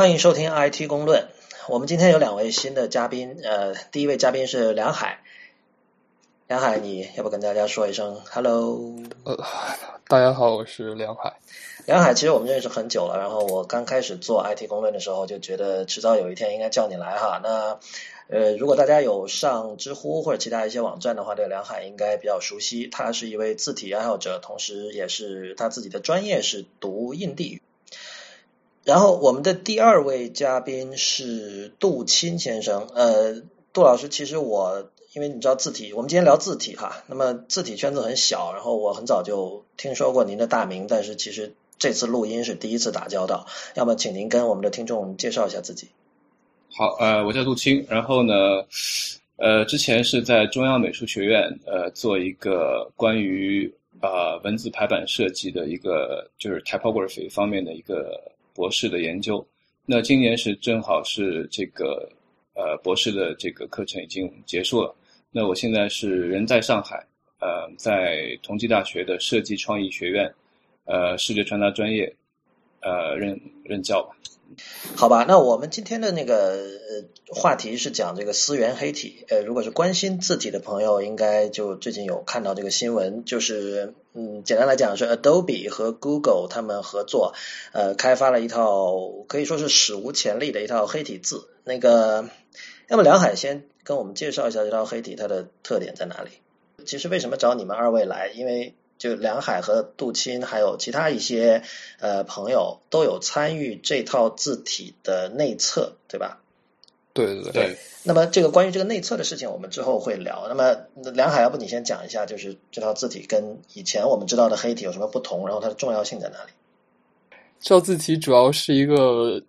欢迎收听 IT 公论。我们今天有两位新的嘉宾，呃，第一位嘉宾是梁海。梁海，你要不跟大家说一声 hello？呃，大家好，我是梁海。梁海，其实我们认识很久了。然后我刚开始做 IT 公论的时候，就觉得迟早有一天应该叫你来哈。那呃，如果大家有上知乎或者其他一些网站的话，对梁海应该比较熟悉。他是一位字体爱好者，同时也是他自己的专业是读印地语。然后我们的第二位嘉宾是杜钦先生。呃，杜老师，其实我。因为你知道字体，我们今天聊字体哈。那么字体圈子很小，然后我很早就听说过您的大名，但是其实这次录音是第一次打交道。要么请您跟我们的听众介绍一下自己。好，呃，我叫杜青，然后呢，呃，之前是在中央美术学院呃做一个关于啊文字排版设计的一个就是 typography 方面的一个博士的研究。那今年是正好是这个呃博士的这个课程已经结束了。那我现在是人在上海，呃，在同济大学的设计创意学院，呃，视觉传达专业，呃，任任教吧。好吧，那我们今天的那个呃话题是讲这个思源黑体。呃，如果是关心字体的朋友，应该就最近有看到这个新闻，就是嗯，简单来讲是 Adobe 和 Google 他们合作，呃，开发了一套可以说是史无前例的一套黑体字。那个，那么梁海先。跟我们介绍一下这套黑体它的特点在哪里？其实为什么找你们二位来？因为就梁海和杜钦还有其他一些呃朋友都有参与这套字体的内测，对吧？对对对。那么这个关于这个内测的事情，我们之后会聊。那么梁海，要不你先讲一下，就是这套字体跟以前我们知道的黑体有什么不同？然后它的重要性在哪里？这套字体主要是一个。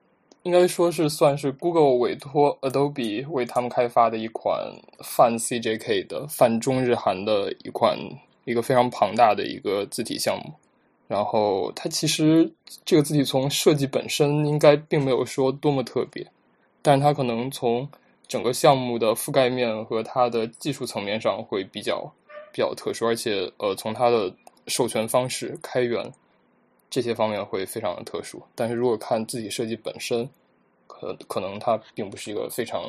应该说是算是 Google 委托 Adobe 为他们开发的一款泛 CJK 的泛中日韩的一款一个非常庞大的一个字体项目。然后它其实这个字体从设计本身应该并没有说多么特别，但是它可能从整个项目的覆盖面和它的技术层面上会比较比较特殊，而且呃从它的授权方式开源。这些方面会非常的特殊，但是如果看字体设计本身，可可能它并不是一个非常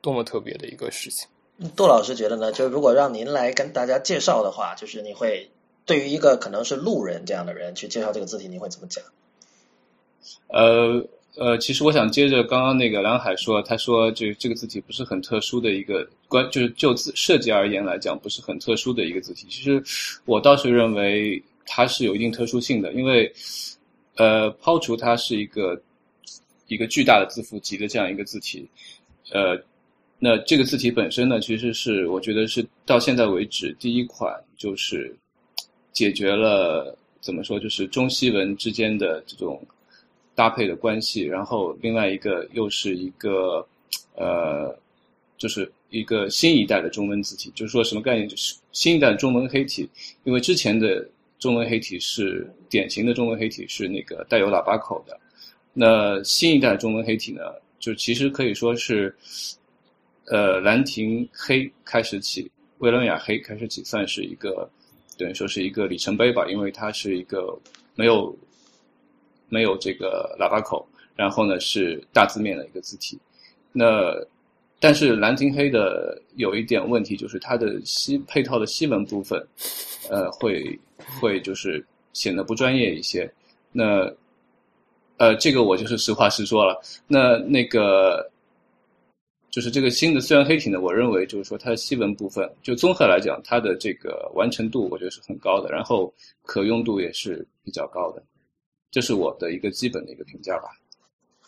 多么特别的一个事情。杜老师觉得呢？就如果让您来跟大家介绍的话，就是你会对于一个可能是路人这样的人去介绍这个字体，你会怎么讲？呃呃，其实我想接着刚刚那个梁海说，他说这这个字体不是很特殊的一个关，就是就字设计而言来讲，不是很特殊的一个字体。其实我倒是认为。它是有一定特殊性的，因为，呃，抛除它是一个一个巨大的字符集的这样一个字体，呃，那这个字体本身呢，其实是我觉得是到现在为止第一款，就是解决了怎么说，就是中西文之间的这种搭配的关系，然后另外一个又是一个呃，就是一个新一代的中文字体，就是说什么概念？就是新一代中文黑体，因为之前的。中文黑体是典型的中文黑体，是那个带有喇叭口的。那新一代中文黑体呢，就其实可以说是，呃，兰亭黑开始起，威伦雅黑开始起，算是一个等于说是一个里程碑吧，因为它是一个没有没有这个喇叭口，然后呢是大字面的一个字体。那但是兰亭黑的有一点问题，就是它的西配套的西文部分，呃，会。会就是显得不专业一些，那，呃，这个我就是实话实说了。那那个，就是这个新的自然黑体呢，我认为就是说它的西文部分，就综合来讲，它的这个完成度我觉得是很高的，然后可用度也是比较高的，这是我的一个基本的一个评价吧。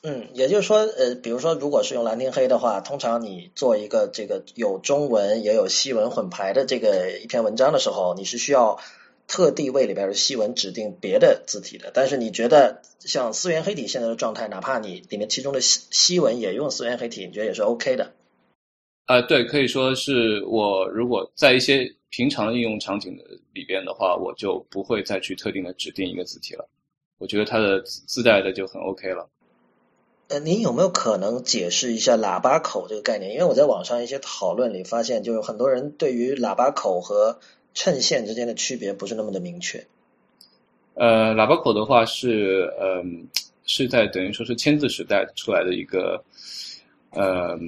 嗯，也就是说，呃，比如说，如果是用蓝亭黑的话，通常你做一个这个有中文也有西文混排的这个一篇文章的时候，你是需要。特地为里边的西文指定别的字体的，但是你觉得像思源黑体现在的状态，哪怕你里面其中的西西文也用思源黑体，你觉得也是 OK 的？啊，对，可以说是我如果在一些平常的应用场景的里边的话，我就不会再去特定的指定一个字体了。我觉得它的自带的就很 OK 了。呃，您有没有可能解释一下喇叭口这个概念？因为我在网上一些讨论里发现，就有很多人对于喇叭口和衬线之间的区别不是那么的明确。呃，喇叭口的话是，嗯，是在等于说是签字时代出来的一个，呃，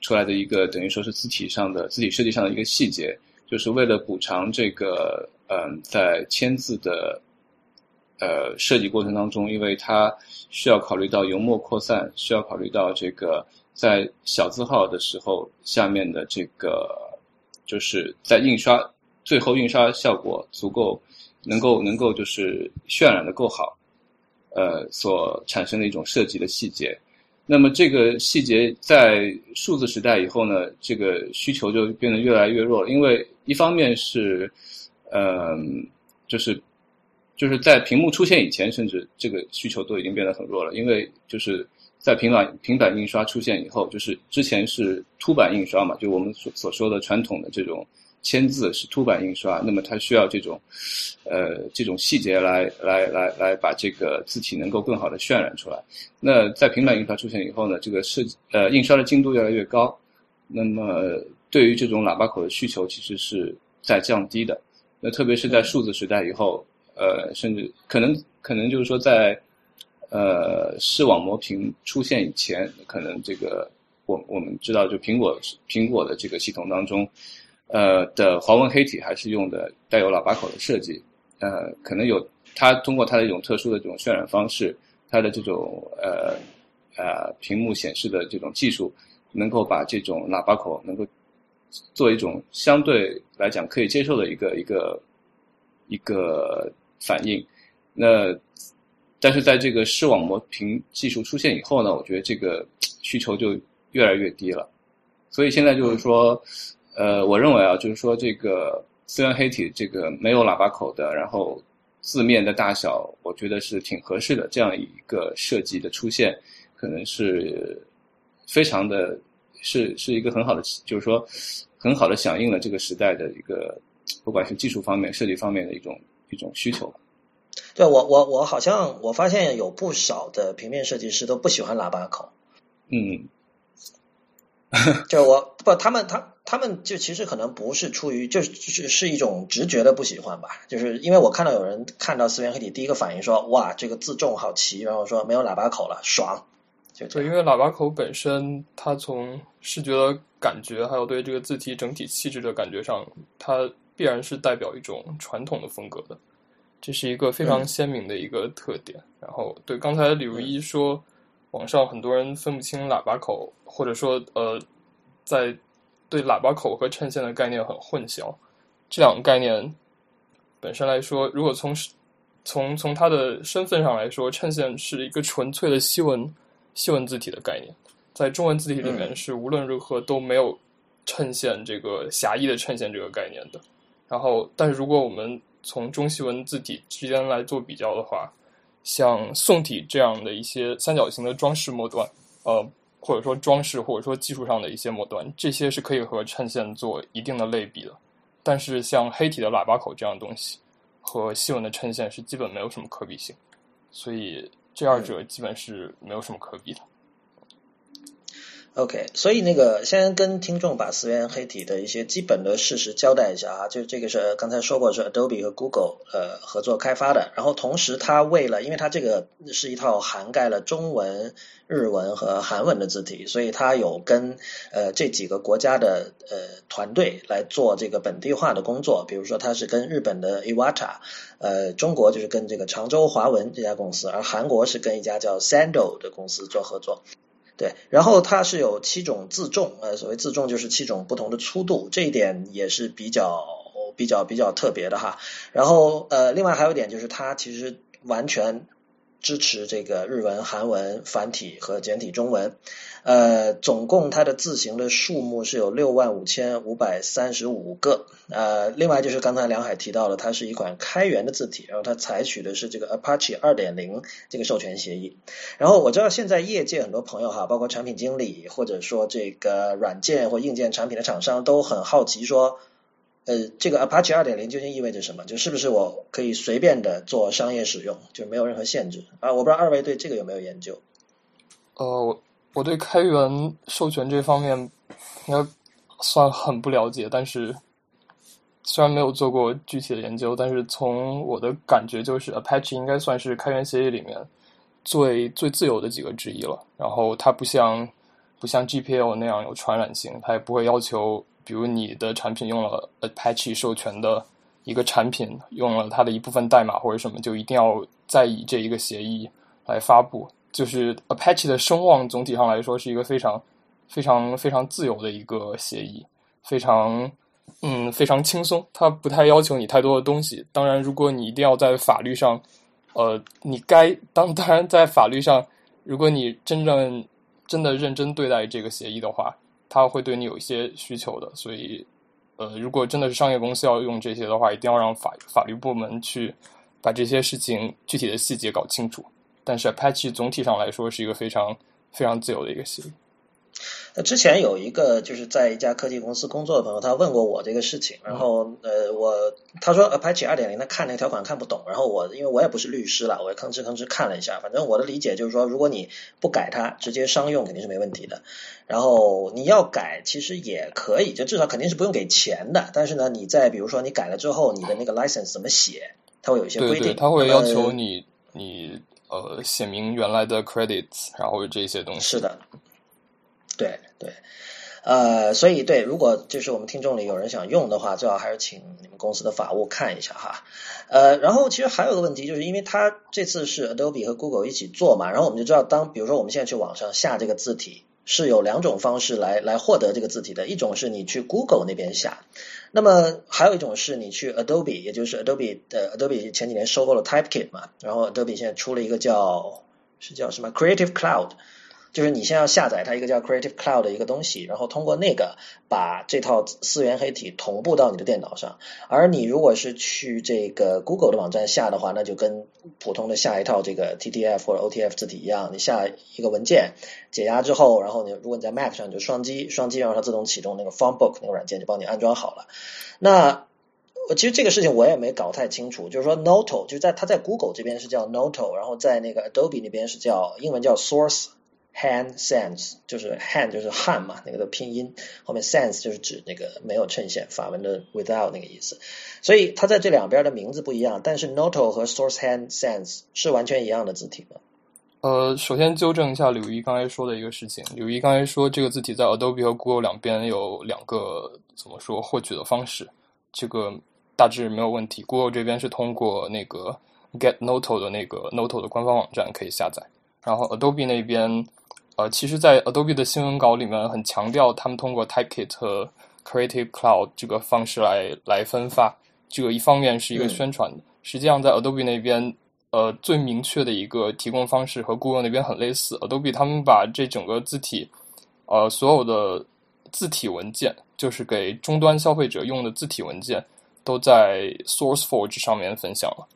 出来的一个等于说是字体上的字体设计上的一个细节，就是为了补偿这个，嗯，在签字的，呃，设计过程当中，因为它需要考虑到油墨扩散，需要考虑到这个在小字号的时候下面的这个，就是在印刷最后印刷效果足够。能够能够就是渲染的够好，呃，所产生的一种设计的细节。那么这个细节在数字时代以后呢，这个需求就变得越来越弱。因为一方面是，嗯，就是就是在屏幕出现以前，甚至这个需求都已经变得很弱了。因为就是在平板平板印刷出现以后，就是之前是凸版印刷嘛，就我们所所说的传统的这种。签字是凸版印刷，那么它需要这种，呃，这种细节来来来来把这个字体能够更好的渲染出来。那在平板印刷出现以后呢，这个设呃印刷的精度越来越高，那么对于这种喇叭口的需求其实是在降低的。那特别是在数字时代以后，呃，甚至可能可能就是说在呃视网膜屏出现以前，可能这个我我们知道，就苹果苹果的这个系统当中。呃的华文黑体还是用的带有喇叭口的设计，呃，可能有它通过它的一种特殊的这种渲染方式，它的这种呃呃屏幕显示的这种技术，能够把这种喇叭口能够做一种相对来讲可以接受的一个一个一个反应。那但是在这个视网膜屏技术出现以后呢，我觉得这个需求就越来越低了，所以现在就是说。呃，我认为啊，就是说这个思源黑体这个没有喇叭口的，然后字面的大小，我觉得是挺合适的。这样一个设计的出现，可能是非常的，是是一个很好的，就是说很好的响应了这个时代的一个，不管是技术方面、设计方面的一种一种需求。对我，我我好像我发现有不少的平面设计师都不喜欢喇叭口。嗯。就是我不，他们他他们就其实可能不是出于，就是是是一种直觉的不喜欢吧。就是因为我看到有人看到四元黑体，第一个反应说：“哇，这个字重好齐。”然后说没有喇叭口了，爽。就对，因为喇叭口本身，它从视觉的感觉，还有对这个字体整体气质的感觉上，它必然是代表一种传统的风格的，这是一个非常鲜明的一个特点。然后，对刚才李如一说。网上很多人分不清喇叭口，或者说呃，在对喇叭口和衬线的概念很混淆。这两个概念本身来说，如果从从从它的身份上来说，衬线是一个纯粹的西文西文字体的概念，在中文字体里面是无论如何都没有衬线这个狭义的衬线这个概念的。然后，但是如果我们从中西文字体之间来做比较的话，像宋体这样的一些三角形的装饰末端，呃，或者说装饰，或者说技术上的一些末端，这些是可以和衬线做一定的类比的。但是像黑体的喇叭口这样的东西，和细纹的衬线是基本没有什么可比性，所以这二者基本是没有什么可比的。OK，所以那个先跟听众把思源黑体的一些基本的事实交代一下啊，就这个是刚才说过是 Adobe 和 Google 呃合作开发的，然后同时它为了，因为它这个是一套涵盖了中文、日文和韩文的字体，所以它有跟呃这几个国家的呃团队来做这个本地化的工作，比如说它是跟日本的 Iwata，呃中国就是跟这个常州华文这家公司，而韩国是跟一家叫 Sando 的公司做合作。对，然后它是有七种自重，呃，所谓自重就是七种不同的粗度，这一点也是比较比较比较特别的哈。然后呃，另外还有一点就是它其实完全。支持这个日文、韩文繁体和简体中文，呃，总共它的字形的数目是有六万五千五百三十五个，呃，另外就是刚才梁海提到了，它是一款开源的字体，然后它采取的是这个 Apache 二点零这个授权协议，然后我知道现在业界很多朋友哈，包括产品经理或者说这个软件或硬件产品的厂商都很好奇说。呃，这个 Apache 二点零究竟意味着什么？就是不是我可以随便的做商业使用，就没有任何限制啊？我不知道二位对这个有没有研究？呃，我我对开源授权这方面应该算很不了解，但是虽然没有做过具体的研究，但是从我的感觉就是 Apache 应该算是开源协议里面最最自由的几个之一了。然后它不像不像 GPL 那样有传染性，它也不会要求，比如你的产品用了 Apache 授权的一个产品，用了它的一部分代码或者什么，就一定要再以这一个协议来发布。就是 Apache 的声望总体上来说是一个非常非常非常自由的一个协议，非常嗯非常轻松，它不太要求你太多的东西。当然，如果你一定要在法律上，呃，你该当当然在法律上，如果你真正真的认真对待这个协议的话，他会对你有一些需求的。所以，呃，如果真的是商业公司要用这些的话，一定要让法法律部门去把这些事情具体的细节搞清楚。但是 Apache 总体上来说是一个非常非常自由的一个协议。那之前有一个就是在一家科技公司工作的朋友，他问过我这个事情，然后呃，我他说 Apache 二点零他看那个条款看不懂，然后我因为我也不是律师了，我也吭哧吭哧看了一下，反正我的理解就是说，如果你不改它，直接商用肯定是没问题的。然后你要改，其实也可以，就至少肯定是不用给钱的。但是呢，你在比如说你改了之后，你的那个 license 怎么写，它会有一些规定，它会要求你你呃写明原来的 credits，然后这些东西。是的。对对，呃，所以对，如果就是我们听众里有人想用的话，最好还是请你们公司的法务看一下哈。呃，然后其实还有个问题，就是因为它这次是 Adobe 和 Google 一起做嘛，然后我们就知道，当比如说我们现在去网上下这个字体，是有两种方式来来获得这个字体的，一种是你去 Google 那边下，那么还有一种是你去 Adobe，也就是 Adobe 的 Adobe 前几年收购了 Typekit 嘛，然后 Adobe 现在出了一个叫是叫什么 Creative Cloud。就是你先要下载它一个叫 Creative Cloud 的一个东西，然后通过那个把这套四元黑体同步到你的电脑上。而你如果是去这个 Google 的网站下的话，那就跟普通的下一套这个 TTF 或者 OTF 字体一样，你下一个文件解压之后，然后你如果你在 Mac 上就双击双击，让它自动启动那个 FontBook 那个软件就帮你安装好了。那其实这个事情我也没搞太清楚，就是说 Noto 就在它在 Google 这边是叫 Noto，然后在那个 Adobe 那边是叫英文叫 Source。Hand Sans 就是 hand 就是汉嘛，那个的拼音后面 Sans 就是指那个没有衬线，法文的 without 那个意思。所以它在这两边的名字不一样，但是 Noto 和 Source Hand Sans 是完全一样的字体吗？呃，首先纠正一下柳一刚才说的一个事情，柳一刚才说这个字体在 Adobe 和 Google 两边有两个怎么说获取的方式，这个大致没有问题。Google 这边是通过那个 Get Noto 的那个 Noto 的官方网站可以下载，然后 Adobe 那边。呃，其实，在 Adobe 的新闻稿里面很强调，他们通过 Typekit 和 Creative Cloud 这个方式来来分发。这个一方面是一个宣传，实际上在 Adobe 那边，呃，最明确的一个提供方式和 Google 那边很类似。Adobe 他们把这整个字体，呃，所有的字体文件，就是给终端消费者用的字体文件，都在 SourceForge 上面分享了。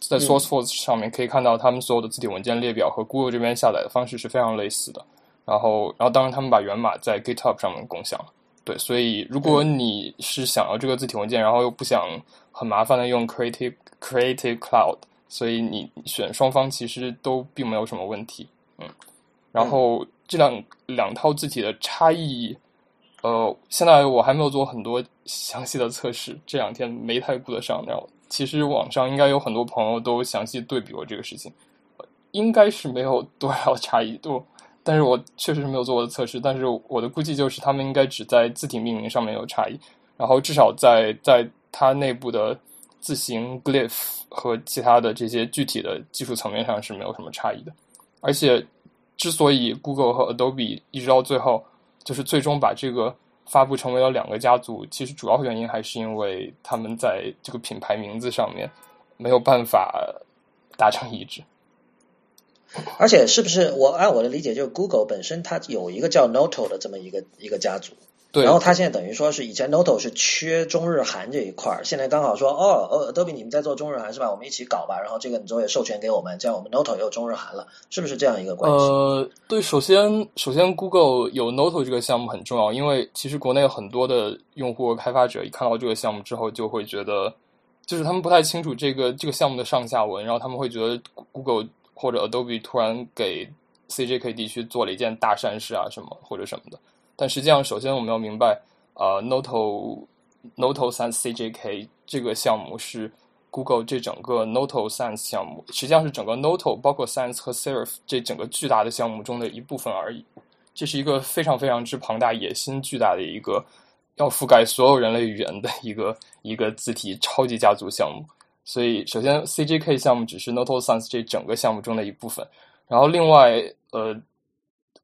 在 SourceForge 上面可以看到，他们所有的字体文件列表和 Google 这边下载的方式是非常类似的。然后，然后当然他们把源码在 GitHub 上面共享了。对，所以如果你是想要这个字体文件，然后又不想很麻烦的用 Creative Creative Cloud，所以你选双方其实都并没有什么问题。嗯，然后这两两套字体的差异，呃，现在我还没有做很多详细的测试，这两天没太顾得上，然后。其实网上应该有很多朋友都详细对比过这个事情，应该是没有多少 差异度，但是我确实是没有做过的测试，但是我的估计就是他们应该只在字体命名上面有差异，然后至少在在它内部的字形 glyph 和其他的这些具体的技术层面上是没有什么差异的，而且之所以 Google 和 Adobe 一直到最后就是最终把这个。发布成为了两个家族，其实主要原因还是因为他们在这个品牌名字上面没有办法达成一致。而且，是不是我按我的理解，就是 Google 本身它有一个叫 Noto 的这么一个一个家族。对，然后他现在等于说是以前 Noto 是缺中日韩这一块儿，现在刚好说哦，Adobe 你们在做中日韩是吧？我们一起搞吧。然后这个你周也授权给我们，这样我们 Noto 也有中日韩了，是不是这样一个关系？呃，对，首先首先 Google 有 Noto 这个项目很重要，因为其实国内很多的用户和开发者一看到这个项目之后，就会觉得就是他们不太清楚这个这个项目的上下文，然后他们会觉得 Google 或者 Adobe 突然给 CJK 地区做了一件大善事啊什么或者什么的。但实际上，首先我们要明白。呃，Noto Noto 三 CJK 这个项目是 Google 这整个 Noto Sans 项目，实际上是整个 Noto 包括 Sans 和 Serif 这整个巨大的项目中的一部分而已。这是一个非常非常之庞大、野心巨大的一个要覆盖所有人类语言的一个一个字体超级家族项目。所以，首先 CJK 项目只是 Noto Sans 这整个项目中的一部分。然后，另外，呃，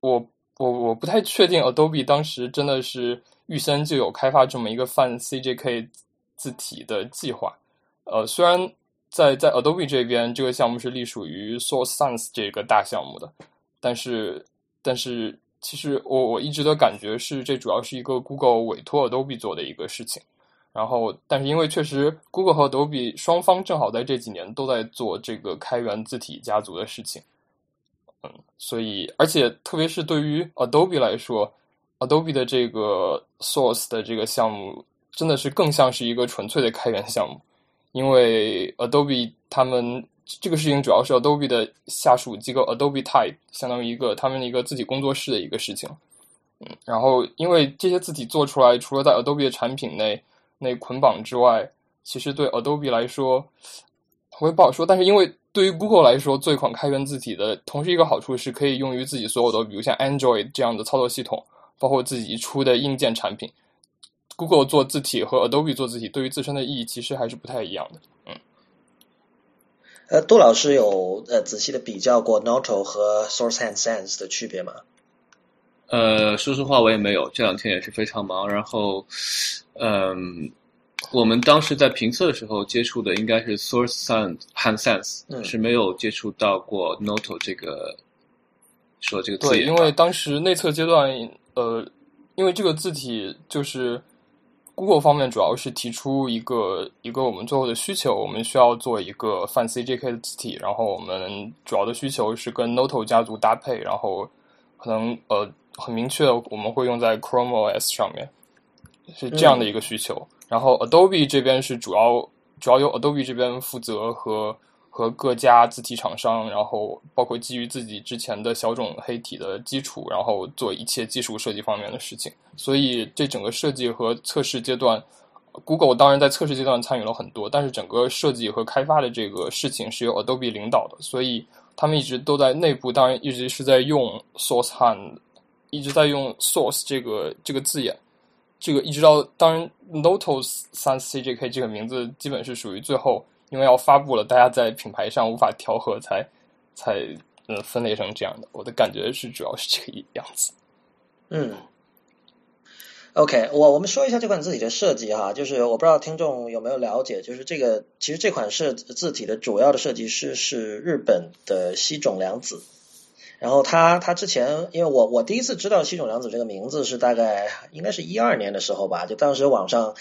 我我我不太确定 Adobe 当时真的是预先就有开发这么一个泛 CJK 字体的计划。呃，虽然在在 Adobe 这边，这个项目是隶属于 Source Sans 这个大项目的，但是但是其实我我一直的感觉是，这主要是一个 Google 委托 Adobe 做的一个事情。然后，但是因为确实，Google 和 Adobe 双方正好在这几年都在做这个开源字体家族的事情，嗯，所以而且特别是对于 Adobe 来说，Adobe 的这个 Source 的这个项目真的是更像是一个纯粹的开源项目，因为 Adobe 他们这个事情主要是 Adobe 的下属机构 Adobe Type，相当于一个他们一个自己工作室的一个事情，嗯，然后因为这些字体做出来，除了在 Adobe 的产品内。那捆绑之外，其实对 Adobe 来说，我也不好说。但是因为对于 Google 来说，做一款开源字体的同时一个好处是可以用于自己所有的，比如像 Android 这样的操作系统，包括自己出的硬件产品。Google 做字体和 Adobe 做字体对于自身的意义其实还是不太一样的。嗯。呃，杜老师有呃仔细的比较过 Noto 和 Source and Sans 的区别吗？呃，说实话，我也没有。这两天也是非常忙。然后，嗯，我们当时在评测的时候接触的应该是 Source Sans 和 Sans，是没有接触到过 Noto 这个说这个字。对，因为当时内测阶段，呃，因为这个字体就是 Google 方面主要是提出一个一个我们最后的需求，我们需要做一个泛 CJK 的字体，然后我们主要的需求是跟 Noto 家族搭配，然后可能呃。很明确，我们会用在 Chrome OS 上面，是这样的一个需求。然后 Adobe 这边是主要主要由 Adobe 这边负责和和各家字体厂商，然后包括基于自己之前的小种黑体的基础，然后做一切技术设计方面的事情。所以这整个设计和测试阶段，Google 当然在测试阶段参与了很多，但是整个设计和开发的这个事情是由 Adobe 领导的，所以他们一直都在内部，当然一直是在用 Source Hand。一直在用 source 这个这个字眼，这个一直到当然 Noto Sans CJK 这个名字基本是属于最后，因为要发布了，大家在品牌上无法调和，才才嗯分类成这样的。我的感觉是主要是这个样子。嗯，OK，我我们说一下这款字体的设计哈，就是我不知道听众有没有了解，就是这个其实这款设字体的主要的设计师是日本的西冢良子。然后他他之前，因为我我第一次知道西冢良子这个名字是大概应该是一二年的时候吧，就当时网上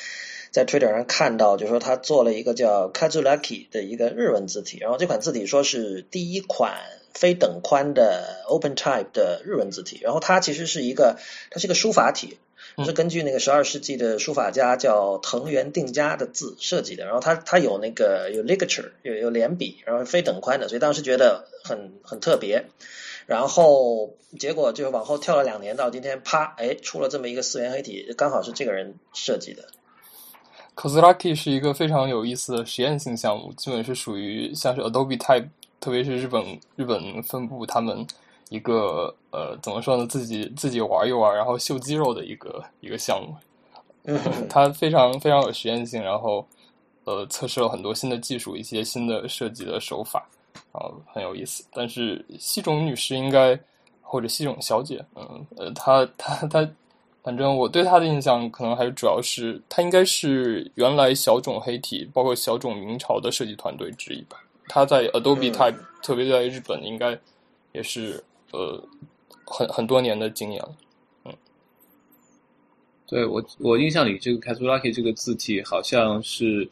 在 Twitter 上看到，就说他做了一个叫 Kazulaki 的一个日文字体，然后这款字体说是第一款非等宽的 Open Type 的日文字体，然后它其实是一个它是一个书法体，是根据那个十二世纪的书法家叫藤原定家的字设计的，然后它它有那个有 ligature 有有连笔，然后非等宽的，所以当时觉得很很特别。然后结果就往后跳了两年，到今天，啪，哎，出了这么一个四元黑体，刚好是这个人设计的。Kozlaki 是一个非常有意思的实验性项目，基本是属于像是 Adobe Type，特别是日本日本分部他们一个呃怎么说呢，自己自己玩一玩，然后秀肌肉的一个一个项目。嗯，它非常非常有实验性，然后呃测试了很多新的技术，一些新的设计的手法。啊，很有意思。但是西种女士应该或者西种小姐，嗯，呃，她她她，反正我对她的印象可能还是主要是她应该是原来小种黑体，包括小种明朝的设计团队之一吧。她在 Adobe Type，特别在日本，应该也是呃很很多年的经验了。嗯，对我我印象里，这个 Kazulaki 这个字体好像是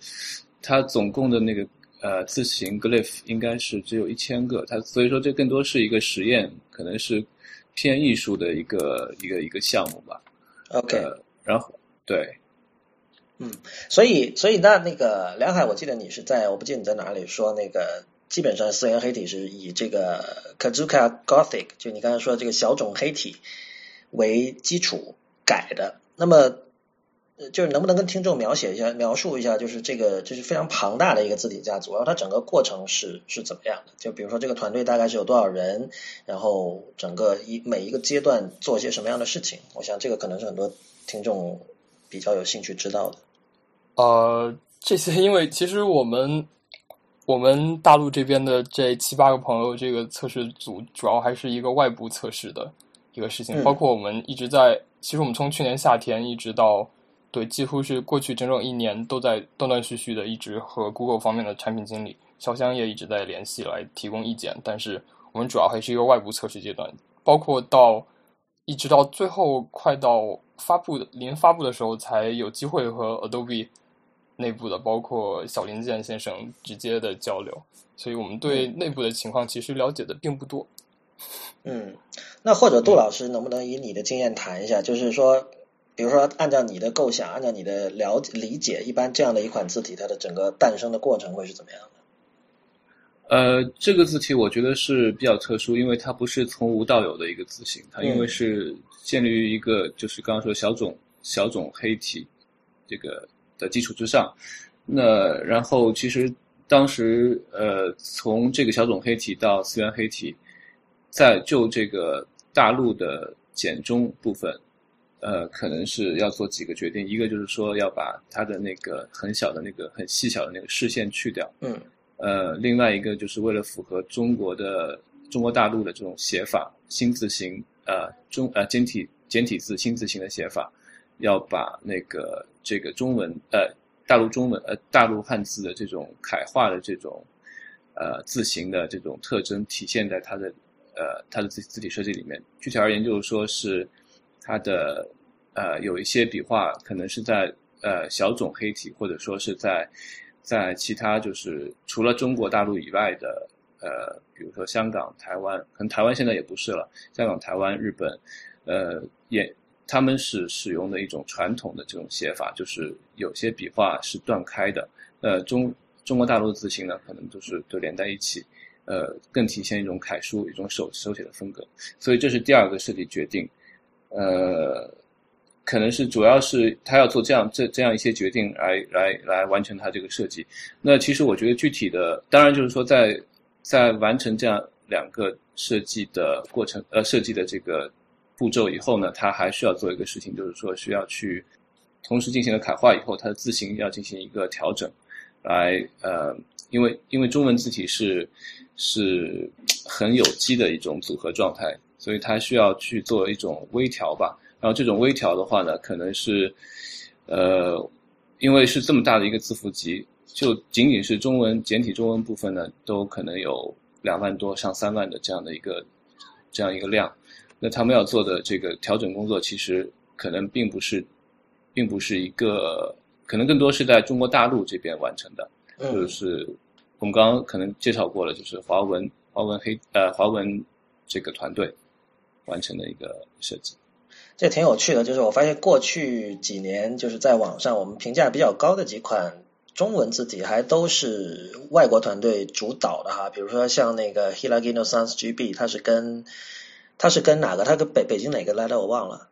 它总共的那个。呃，字形 glyph 应该是只有一千个，它所以说这更多是一个实验，可能是偏艺术的一个一个一个项目吧。OK，然后对，嗯，所以所以那那个梁海，我记得你是在，我不记得你在哪里说那个，基本上四元黑体是以这个 Kazuka Gothic，就你刚才说这个小种黑体为基础改的。那么就是能不能跟听众描写一下、描述一下，就是这个就是非常庞大的一个字体家族，然后它整个过程是是怎么样的？就比如说这个团队大概是有多少人，然后整个一每一个阶段做些什么样的事情？我想这个可能是很多听众比较有兴趣知道的。呃，这些因为其实我们我们大陆这边的这七八个朋友，这个测试组主要还是一个外部测试的一个事情，包括我们一直在，其实我们从去年夏天一直到。对，几乎是过去整整一年都在断断续续的一直和 Google 方面的产品经理潇湘也一直在联系来提供意见，但是我们主要还是一个外部测试阶段，包括到一直到最后快到发布的临发布的时候，才有机会和 Adobe 内部的包括小林健先生直接的交流，所以我们对内部的情况其实了解的并不多。嗯，那或者杜老师能不能以你的经验谈一下，就是说。比如说，按照你的构想，按照你的了解理解，一般这样的一款字体，它的整个诞生的过程会是怎么样的？呃，这个字体我觉得是比较特殊，因为它不是从无到有的一个字形，它因为是建立于一个就是刚刚说小种小种黑体这个的基础之上。那然后其实当时呃，从这个小种黑体到思源黑体，在就这个大陆的简中部分。呃，可能是要做几个决定，一个就是说要把它的那个很小的那个很细小的那个视线去掉，嗯，呃，另外一个就是为了符合中国的中国大陆的这种写法，新字形，呃，中呃简体简体字新字形的写法，要把那个这个中文呃大陆中文呃大陆汉字的这种楷化的这种呃字形的这种特征体现在它的呃它的字字体设计里面。具体而言，就是说是它的。呃，有一些笔画可能是在呃小种黑体，或者说是在在其他就是除了中国大陆以外的呃，比如说香港、台湾，可能台湾现在也不是了。香港、台湾、日本，呃，也他们是使用的一种传统的这种写法，就是有些笔画是断开的。呃，中中国大陆的字形呢，可能都是都连在一起，呃，更体现一种楷书、一种手手写的风格。所以这是第二个设计决定，呃。可能是主要是他要做这样这这样一些决定来来来完成他这个设计。那其实我觉得具体的，当然就是说在在完成这样两个设计的过程呃设计的这个步骤以后呢，他还需要做一个事情，就是说需要去同时进行了楷化以后，它的字形要进行一个调整，来呃因为因为中文字体是是很有机的一种组合状态，所以它需要去做一种微调吧。然后这种微调的话呢，可能是，呃，因为是这么大的一个字符集，就仅仅是中文简体中文部分呢，都可能有两万多上三万的这样的一个这样一个量。那他们要做的这个调整工作，其实可能并不是，并不是一个，可能更多是在中国大陆这边完成的。就是我们刚刚可能介绍过了，就是华文华文黑呃华文这个团队完成的一个设计。这挺有趣的，就是我发现过去几年，就是在网上我们评价比较高的几款中文字体，还都是外国团队主导的哈。比如说像那个 Hilagino Sans GB，它是跟它是跟哪个？它跟北北京哪个来的？我忘了。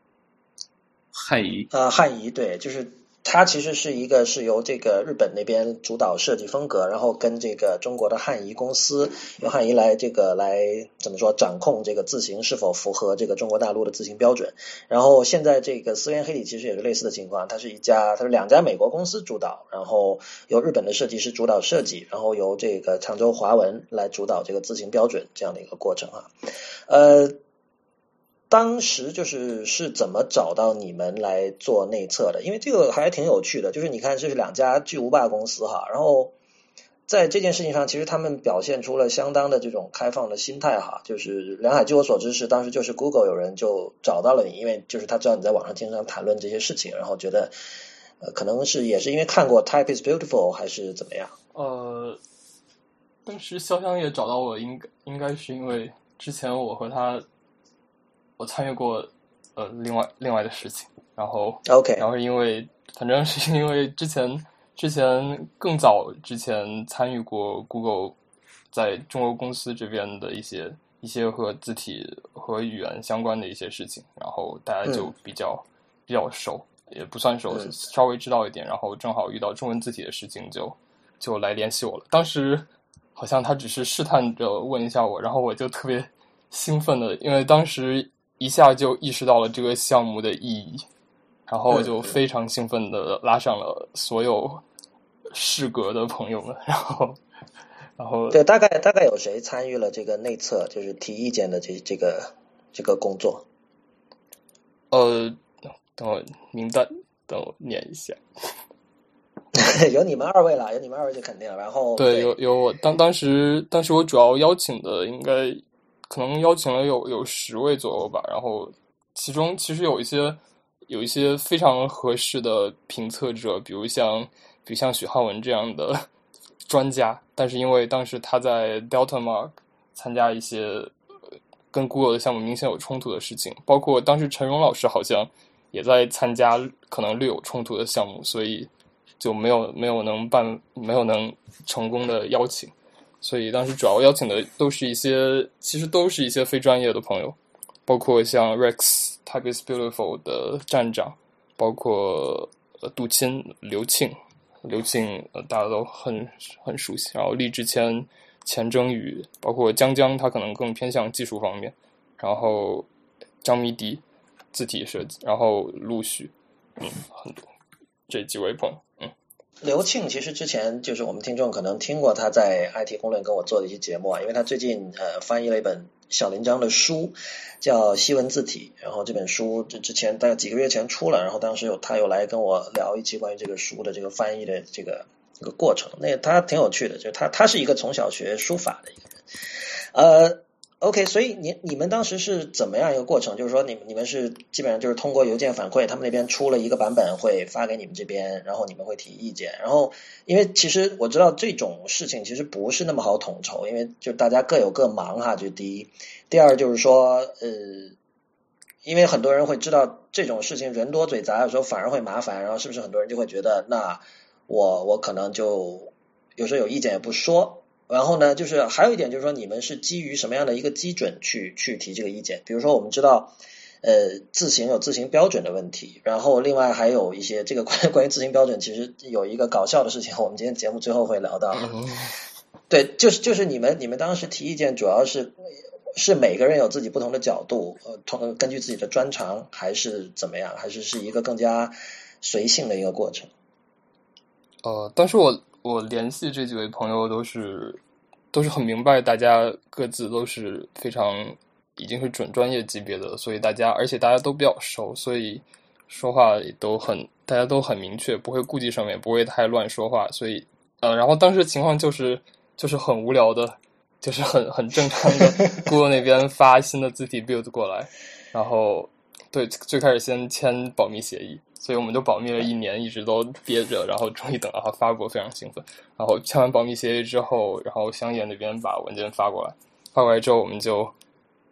汉仪啊，汉仪对，就是。它其实是一个是由这个日本那边主导设计风格，然后跟这个中国的汉仪公司由汉仪来这个来怎么说掌控这个字形是否符合这个中国大陆的字形标准。然后现在这个思源黑体其实也是类似的情况，它是一家它是两家美国公司主导，然后由日本的设计师主导设计，然后由这个常州华文来主导这个字形标准这样的一个过程啊，呃。当时就是是怎么找到你们来做内测的？因为这个还挺有趣的，就是你看这是两家巨无霸公司哈，然后在这件事情上，其实他们表现出了相当的这种开放的心态哈。就是梁海，据我所知是当时就是 Google 有人就找到了你，因为就是他知道你在网上经常谈论这些事情，然后觉得呃可能是也是因为看过 Type is Beautiful 还是怎么样？呃，当时潇湘也找到我，应该应该是因为之前我和他。我参与过，呃，另外另外的事情，然后，OK，然后因为反正是因为之前之前更早之前参与过 Google 在中国公司这边的一些一些和字体和语言相关的一些事情，然后大家就比较比较熟。也不算熟，稍微知道一点，然后正好遇到中文字体的事情，就就来联系我了。当时好像他只是试探着问一下我，然后我就特别兴奋的，因为当时一下就意识到了这个项目的意义，然后就非常兴奋的拉上了所有适格的朋友们，然后。然后对，大概大概有谁参与了这个内测，就是提意见的这这个这个工作？呃，等我名单，等我念一下。有你们二位了，有你们二位就肯定了。然后对，有有我当当时当时我主要邀请的应该可能邀请了有有十位左右吧。然后其中其实有一些有一些非常合适的评测者，比如像比如像许浩文这样的。专家，但是因为当时他在 Delta Mark 参加一些跟 Google 的项目明显有冲突的事情，包括当时陈荣老师好像也在参加可能略有冲突的项目，所以就没有没有能办没有能成功的邀请，所以当时主要邀请的都是一些其实都是一些非专业的朋友，包括像 Rex Type is Beautiful 的站长，包括呃杜钦刘庆。刘庆，呃，大家都很很熟悉。然后厉志谦、钱征宇，包括江江，他可能更偏向技术方面。然后张迷迪，字体设计。然后陆续，嗯，很多这几位朋友，刘庆其实之前就是我们听众可能听过他在 IT 公论跟我做的一些节目啊，因为他最近呃翻译了一本。小林章的书叫《西文字体》，然后这本书这之前大概几个月前出了，然后当时有他有来跟我聊一期关于这个书的这个翻译的这个这个过程，那他挺有趣的，就是他他是一个从小学书法的一个人，呃。OK，所以你你们当时是怎么样一个过程？就是说，你们你们是基本上就是通过邮件反馈，他们那边出了一个版本会发给你们这边，然后你们会提意见。然后，因为其实我知道这种事情其实不是那么好统筹，因为就大家各有各忙哈。就第一，第二就是说，呃，因为很多人会知道这种事情人多嘴杂，有时候反而会麻烦。然后是不是很多人就会觉得，那我我可能就有时候有意见也不说。然后呢，就是还有一点，就是说你们是基于什么样的一个基准去去提这个意见？比如说，我们知道，呃，自行有自行标准的问题，然后另外还有一些这个关 关于自行标准，其实有一个搞笑的事情，我们今天节目最后会聊到。对，就是就是你们你们当时提意见，主要是是每个人有自己不同的角度，呃，同根据自己的专长，还是怎么样？还是是一个更加随性的一个过程？呃，但是我。我联系这几位朋友都是都是很明白，大家各自都是非常已经是准专业级别的，所以大家而且大家都比较熟，所以说话也都很大家都很明确，不会顾忌上面不会太乱说话，所以呃，然后当时情况就是就是很无聊的，就是很很正常的，Google 那边发新的字体 build 过来，然后对最开始先签保密协议。所以我们就保密了一年，一直都憋着，然后终于等到他发过，非常兴奋。然后签完保密协议之后，然后香叶那边把文件发过来，发过来之后，我们就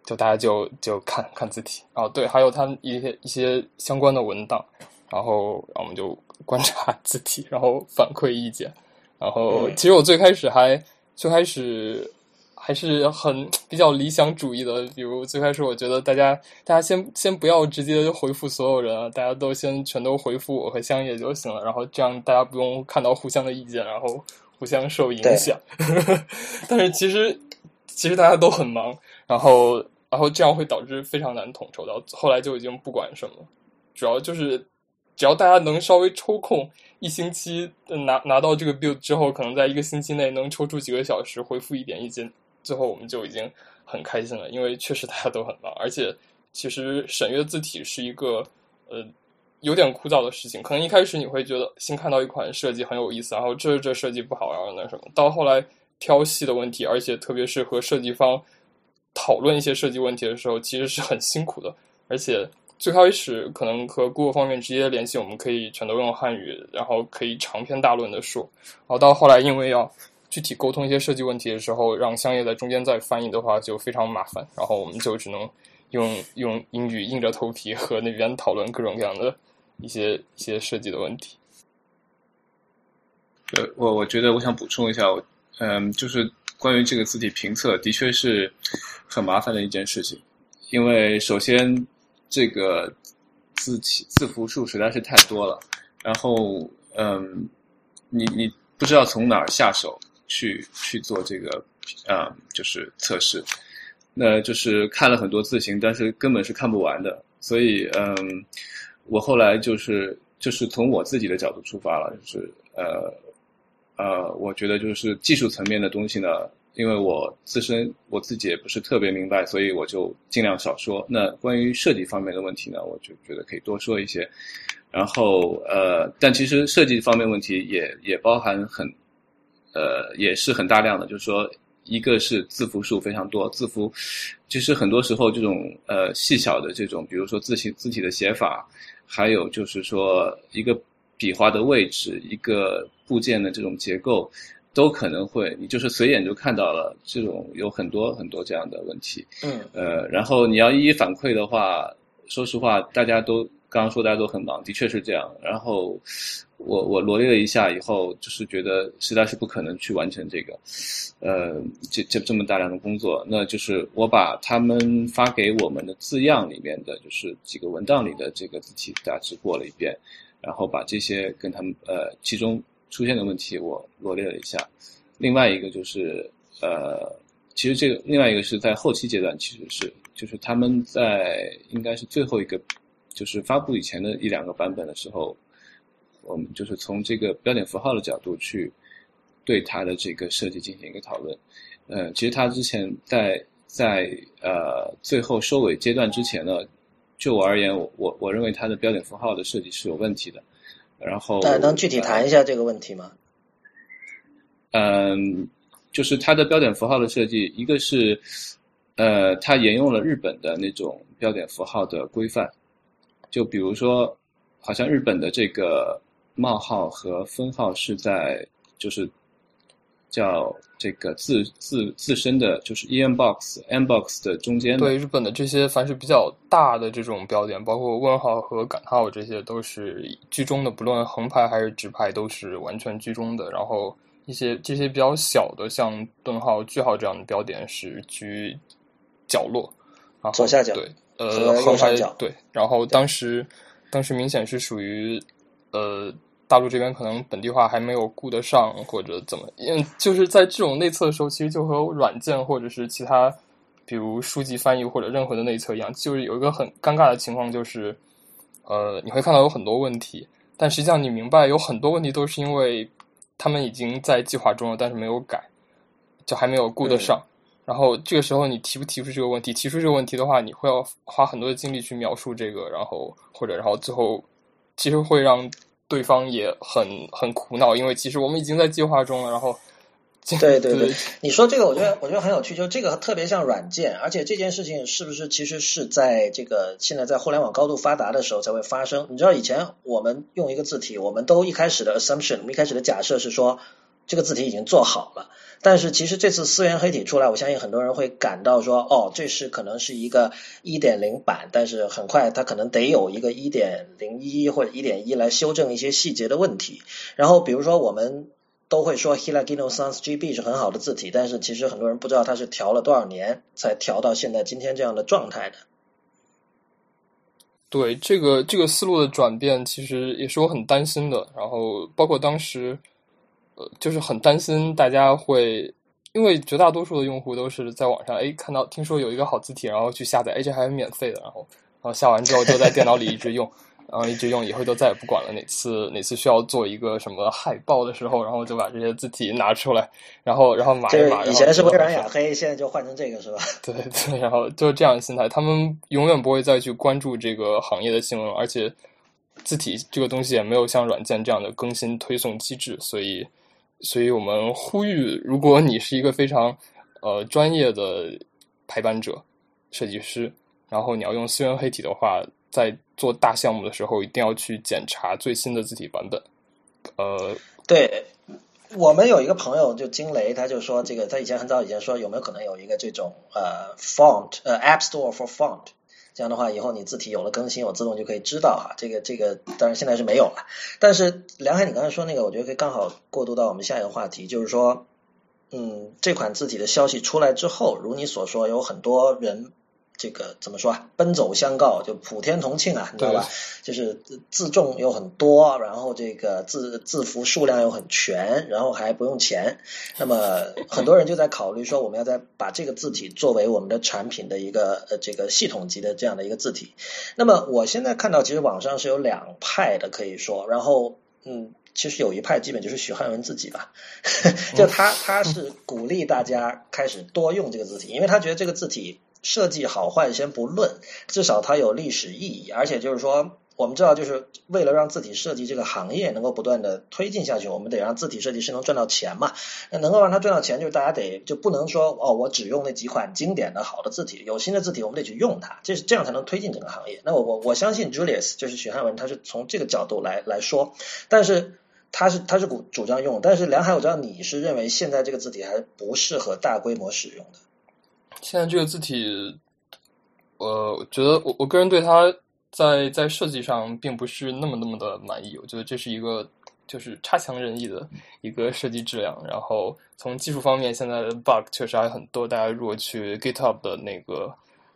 就大家就就看看字体。哦，对，还有他一些一些相关的文档，然后然后我们就 观察字体，然后反馈意见。然后其实我最开始还最开始。还是很比较理想主义的，比如最开始我觉得大家大家先先不要直接回复所有人啊，大家都先全都回复我和香叶就行了，然后这样大家不用看到互相的意见，然后互相受影响。但是其实其实大家都很忙，然后然后这样会导致非常难统筹到。后来就已经不管什么，主要就是只要大家能稍微抽空一星期拿拿到这个 build 之后，可能在一个星期内能抽出几个小时回复一点意见。最后我们就已经很开心了，因为确实大家都很忙，而且其实审阅字体是一个呃有点枯燥的事情。可能一开始你会觉得新看到一款设计很有意思，然后这这设计不好，然后那什么，到后来挑细的问题，而且特别是和设计方讨论一些设计问题的时候，其实是很辛苦的。而且最开始可能和 Google 方面直接联系，我们可以全都用汉语，然后可以长篇大论的说，然后到后来因为要。具体沟通一些设计问题的时候，让香叶在中间再翻译的话就非常麻烦，然后我们就只能用用英语硬着头皮 和那边讨论各种各样的一些一些设计的问题。呃，我我觉得我想补充一下，嗯，就是关于这个字体评测，的确是很麻烦的一件事情，因为首先这个字体字符数实在是太多了，然后嗯，你你不知道从哪儿下手去去做这个啊，就是测试，那就是看了很多字形，但是根本是看不完的，所以嗯，我后来就是就是从我自己的角度出发了，就是呃呃，我觉得就是技术层面的东西呢。因为我自身我自己也不是特别明白，所以我就尽量少说。那关于设计方面的问题呢，我就觉得可以多说一些。然后呃，但其实设计方面问题也也包含很呃也是很大量的，就是说一个是字符数非常多，字符其实很多时候这种呃细小的这种，比如说字形字体的写法，还有就是说一个笔画的位置，一个部件的这种结构。都可能会，你就是随眼就看到了这种有很多很多这样的问题，嗯，呃，然后你要一一反馈的话，说实话，大家都刚刚说大家都很忙，的确是这样。然后我我罗列了一下以后，就是觉得实在是不可能去完成这个，呃，这这这么大量的工作。那就是我把他们发给我们的字样里面的就是几个文档里的这个字体大致过了一遍，然后把这些跟他们呃其中。出现的问题我罗列了一下，另外一个就是呃，其实这个另外一个是在后期阶段，其实是就是他们在应该是最后一个就是发布以前的一两个版本的时候，我们就是从这个标点符号的角度去对它的这个设计进行一个讨论。嗯，其实它之前在在呃最后收尾阶段之前呢，就我而言，我我我认为它的标点符号的设计是有问题的。然后，那能具体谈一下这个问题吗？嗯，就是它的标点符号的设计，一个是，呃，它沿用了日本的那种标点符号的规范，就比如说，好像日本的这个冒号和分号是在就是。叫这个自自自身的就是 e n box m box 的中间。对日本的这些凡是比较大的这种标点，包括问号和感号，这些都是居中的，不论横排还是直排都是完全居中的。然后一些这些比较小的，像顿号、句号这样的标点是居角落，左下角。对，呃，横排对。然后当时当时明显是属于呃。大陆这边可能本地化还没有顾得上，或者怎么，因为，就是在这种内测的时候，其实就和软件或者是其他，比如书籍翻译或者任何的内测一样，就是有一个很尴尬的情况，就是，呃，你会看到有很多问题，但实际上你明白有很多问题都是因为他们已经在计划中了，但是没有改，就还没有顾得上。然后这个时候你提不提出这个问题？提出这个问题的话，你会要花很多的精力去描述这个，然后或者然后最后其实会让。对方也很很苦恼，因为其实我们已经在计划中了。然后，对对对，你说这个，我觉得我觉得很有趣，就这个特别像软件，而且这件事情是不是其实是在这个现在在互联网高度发达的时候才会发生？你知道以前我们用一个字体，我们都一开始的 assumption，我们一开始的假设是说这个字体已经做好了。但是其实这次思源黑体出来，我相信很多人会感到说，哦，这是可能是一个一点零版，但是很快它可能得有一个一点零一或者一点一来修正一些细节的问题。然后比如说我们都会说 Hilagino Sans GB 是很好的字体，但是其实很多人不知道它是调了多少年才调到现在今天这样的状态的。对这个这个思路的转变，其实也是我很担心的。然后包括当时。就是很担心大家会，因为绝大多数的用户都是在网上哎看到听说有一个好字体，然后去下载，哎这还是免费的，然后然后下完之后就在电脑里一直用，然后一直用，以后就再也不管了。哪次哪次需要做一个什么海报的时候，然后就把这些字体拿出来，然后然后码一码。以前是微软雅黑，现在就换成这个是吧？对对，然后就是这样的心态，他们永远不会再去关注这个行业的新闻，而且字体这个东西也没有像软件这样的更新推送机制，所以。所以我们呼吁，如果你是一个非常呃专业的排版者、设计师，然后你要用思源黑体的话，在做大项目的时候，一定要去检查最新的字体版本。呃，对，我们有一个朋友就金雷，他就说这个，他以前很早以前说有没有可能有一个这种呃 font 呃 App Store for Font。这样的话，以后你字体有了更新，我自动就可以知道哈。这个这个，当然现在是没有了。但是梁海，你刚才说那个，我觉得可以刚好过渡到我们下一个话题，就是说，嗯，这款字体的消息出来之后，如你所说，有很多人这个怎么说啊？奔走相告，就普天同庆啊，你知道吧？就是自重又很多，然后这个字字符数量又很全，然后还不用钱。那么很多人就在考虑说，我们要再把这个字体作为我们的产品的一个呃这个系统级的这样的一个字体。那么我现在看到，其实网上是有两派的，可以说，然后嗯。其实有一派基本就是许汉文自己吧，就他他是鼓励大家开始多用这个字体，因为他觉得这个字体设计好坏先不论，至少它有历史意义，而且就是说。我们知道，就是为了让字体设计这个行业能够不断的推进下去，我们得让字体设计师能赚到钱嘛。那能够让他赚到钱，就是大家得就不能说哦，我只用那几款经典的好的字体，有新的字体我们得去用它，这是这样才能推进整个行业。那我我我相信 Julius 就是许汉文，他是从这个角度来来说，但是他是他是主主张用，但是梁海，我知道你是认为现在这个字体还不适合大规模使用的。现在这个字体，呃，我觉得我我个人对它。在在设计上并不是那么那么的满意，我觉得这是一个就是差强人意的一个设计质量。然后从技术方面，现在的 bug 确实还很多。大家如果去 GitHub 的那个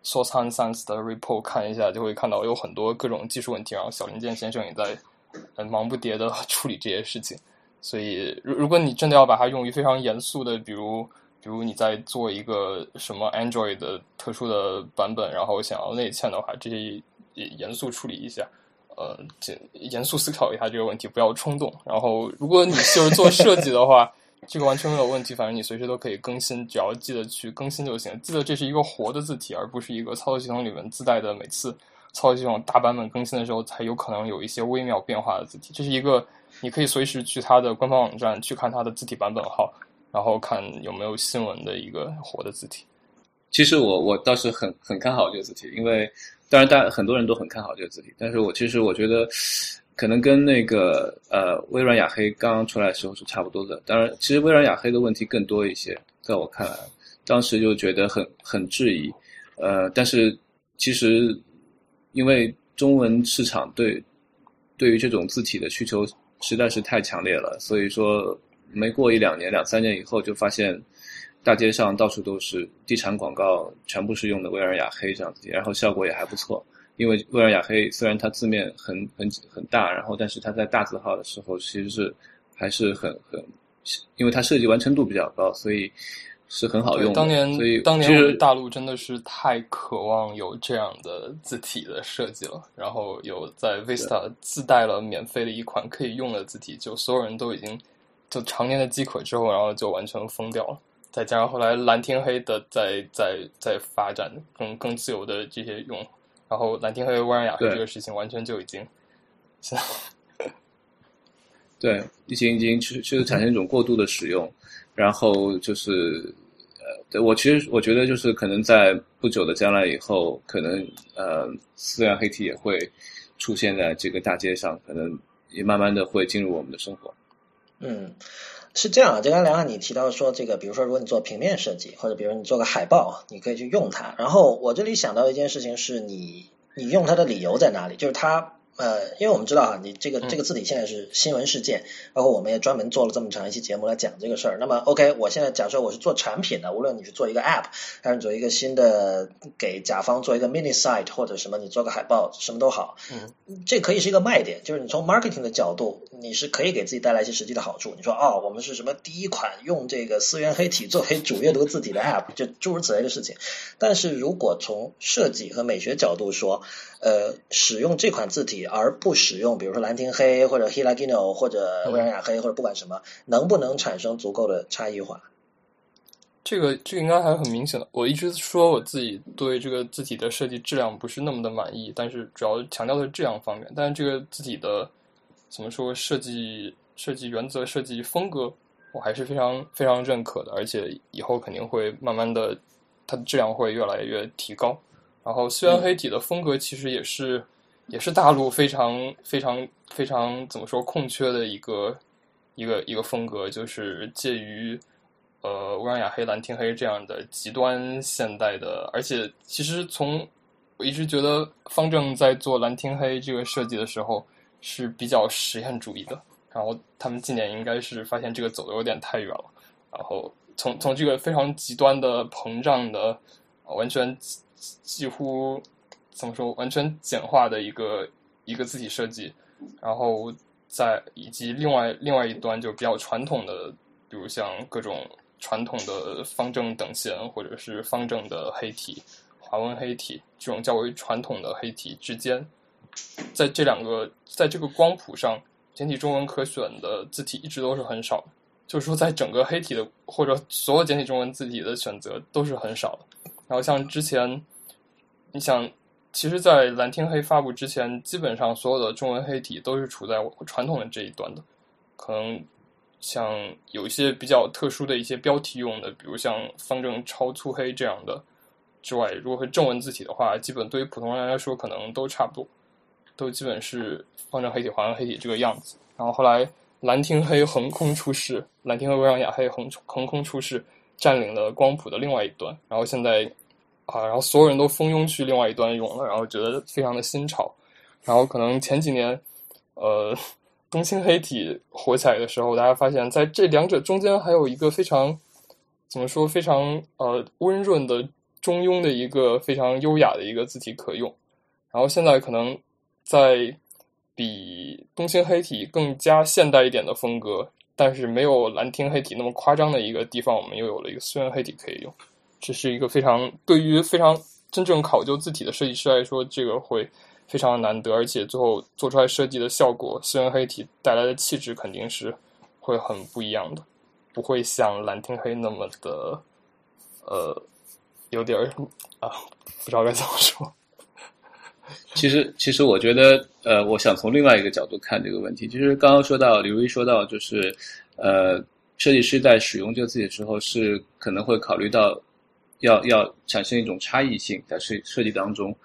Source and Sans 的 report 看一下，就会看到有很多各种技术问题。然后小林健先生也在忙不迭的 处理这些事情。所以，如如果你真的要把它用于非常严肃的，比如比如你在做一个什么 Android 的特殊的版本，然后想要内嵌的话，这些。严肃处理一下，呃，严肃思考一下这个问题，不要冲动。然后，如果你就是做设计的话，这个完全没有问题，反正你随时都可以更新，只要记得去更新就行。记得这是一个活的字体，而不是一个操作系统里面自带的，每次操作系统大版本更新的时候才有可能有一些微妙变化的字体。这是一个你可以随时去它的官方网站去看它的字体版本号，然后看有没有新闻的一个活的字体。其实我我倒是很很看好这个字体，因为。当然，大很多人都很看好这个字体，但是我其实我觉得，可能跟那个呃微软雅黑刚刚出来的时候是差不多的。当然，其实微软雅黑的问题更多一些，在我看来，当时就觉得很很质疑。呃，但是其实因为中文市场对对于这种字体的需求实在是太强烈了，所以说没过一两年、两三年以后，就发现。大街上到处都是地产广告，全部是用的威尔雅黑这样子，然后效果也还不错。因为威尔雅黑虽然它字面很很很大，然后但是它在大字号的时候其实是还是很很，因为它设计完成度比较高，所以是很好用。当年所以当年大陆真的是太渴望有这样的字体的设计了，然后有在 Vista 自带了免费的一款可以用的字体，就所有人都已经就常年的饥渴之后，然后就完全疯掉了。再加上后来蓝天黑的在在在发展更更自由的这些用，然后蓝天黑微软雅黑这个事情完全就已经，对，已经已经其实产生一种过度的使用，然后就是呃，我其实我觉得就是可能在不久的将来以后，可能呃，四元黑体也会出现在这个大街上，可能也慢慢的会进入我们的生活，嗯。是这样啊，就刚梁汉你提到说这个，比如说如果你做平面设计，或者比如你做个海报，你可以去用它。然后我这里想到一件事情是，你你用它的理由在哪里？就是它。呃，因为我们知道哈，你这个这个字体现在是新闻事件，包括我们也专门做了这么长一期节目来讲这个事儿。那么 OK，我现在假设我是做产品的，无论你是做一个 App，还是做一个新的给甲方做一个 Mini Site 或者什么，你做个海报什么都好，嗯，这可以是一个卖点，就是你从 marketing 的角度，你是可以给自己带来一些实际的好处。你说哦，我们是什么第一款用这个思源黑体作为主阅读字体的 App，就诸如此类的事情。但是如果从设计和美学角度说，呃，使用这款字体而不使用，比如说蓝天黑或者 Hilagino 或者微软雅黑或者不管什么，能不能产生足够的差异化？这个这个应该还很明显的。我一直说我自己对这个字体的设计质量不是那么的满意，但是主要强调的是质量方面。但是这个字体的怎么说设计设计原则、设计风格，我还是非常非常认可的，而且以后肯定会慢慢的，它的质量会越来越提高。然后，虽然黑体的风格其实也是，也是大陆非常非常非常怎么说空缺的一个一个一个风格，就是介于呃乌兰雅黑、蓝天黑这样的极端现代的。而且，其实从我一直觉得方正在做蓝天黑这个设计的时候是比较实验主义的。然后，他们今年应该是发现这个走的有点太远了。然后，从从这个非常极端的膨胀的完全。几乎怎么说完全简化的一个一个字体设计，然后在以及另外另外一端就比较传统的，比如像各种传统的方正等线或者是方正的黑体、华文黑体这种较为传统的黑体之间，在这两个在这个光谱上，简体中文可选的字体一直都是很少的。就是说，在整个黑体的或者所有简体中文字体的选择都是很少的。然后像之前，你想，其实，在蓝天黑发布之前，基本上所有的中文黑体都是处在传统的这一端的。可能像有一些比较特殊的一些标题用的，比如像方正超粗黑这样的之外，如果是正文字体的话，基本对于普通人来说，可能都差不多，都基本是方正黑体、华文黑体这个样子。然后后来。蓝天黑横空出世，蓝天黑微软雅黑横横空出世，占领了光谱的另外一端。然后现在啊，然后所有人都蜂拥去另外一端用了，然后觉得非常的新潮。然后可能前几年，呃，东青黑体火起来的时候，大家发现在这两者中间还有一个非常怎么说非常呃温润的中庸的一个非常优雅的一个字体可用。然后现在可能在。比东青黑体更加现代一点的风格，但是没有蓝天黑体那么夸张的一个地方，我们又有了一个思源黑体可以用。这是一个非常对于非常真正考究字体的设计师来说，这个会非常难得，而且最后做出来设计的效果，思源黑体带来的气质肯定是会很不一样的，不会像蓝天黑那么的呃有点啊不知道该怎么说。其实，其实我觉得，呃，我想从另外一个角度看这个问题。其实刚刚说到，刘一说到，就是，呃，设计师在使用这个字体的时候，是可能会考虑到，要要产生一种差异性在设设计当中。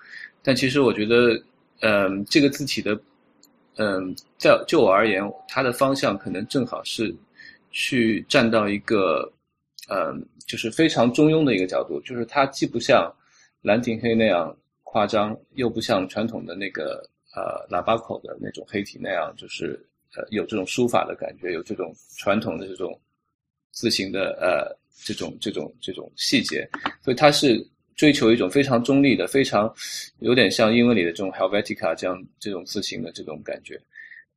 但其实我觉得，嗯，这个字体的，嗯，在就我而言，它的方向可能正好是去站到一个，嗯，就是非常中庸的一个角度，就是它既不像蓝亭黑那样。夸张又不像传统的那个呃喇叭口的那种黑体那样，就是呃有这种书法的感觉，有这种传统的这种字形的呃这种这种这种细节，所以它是追求一种非常中立的，非常有点像英文里的这种 Helvetica 这样这种字形的这种感觉，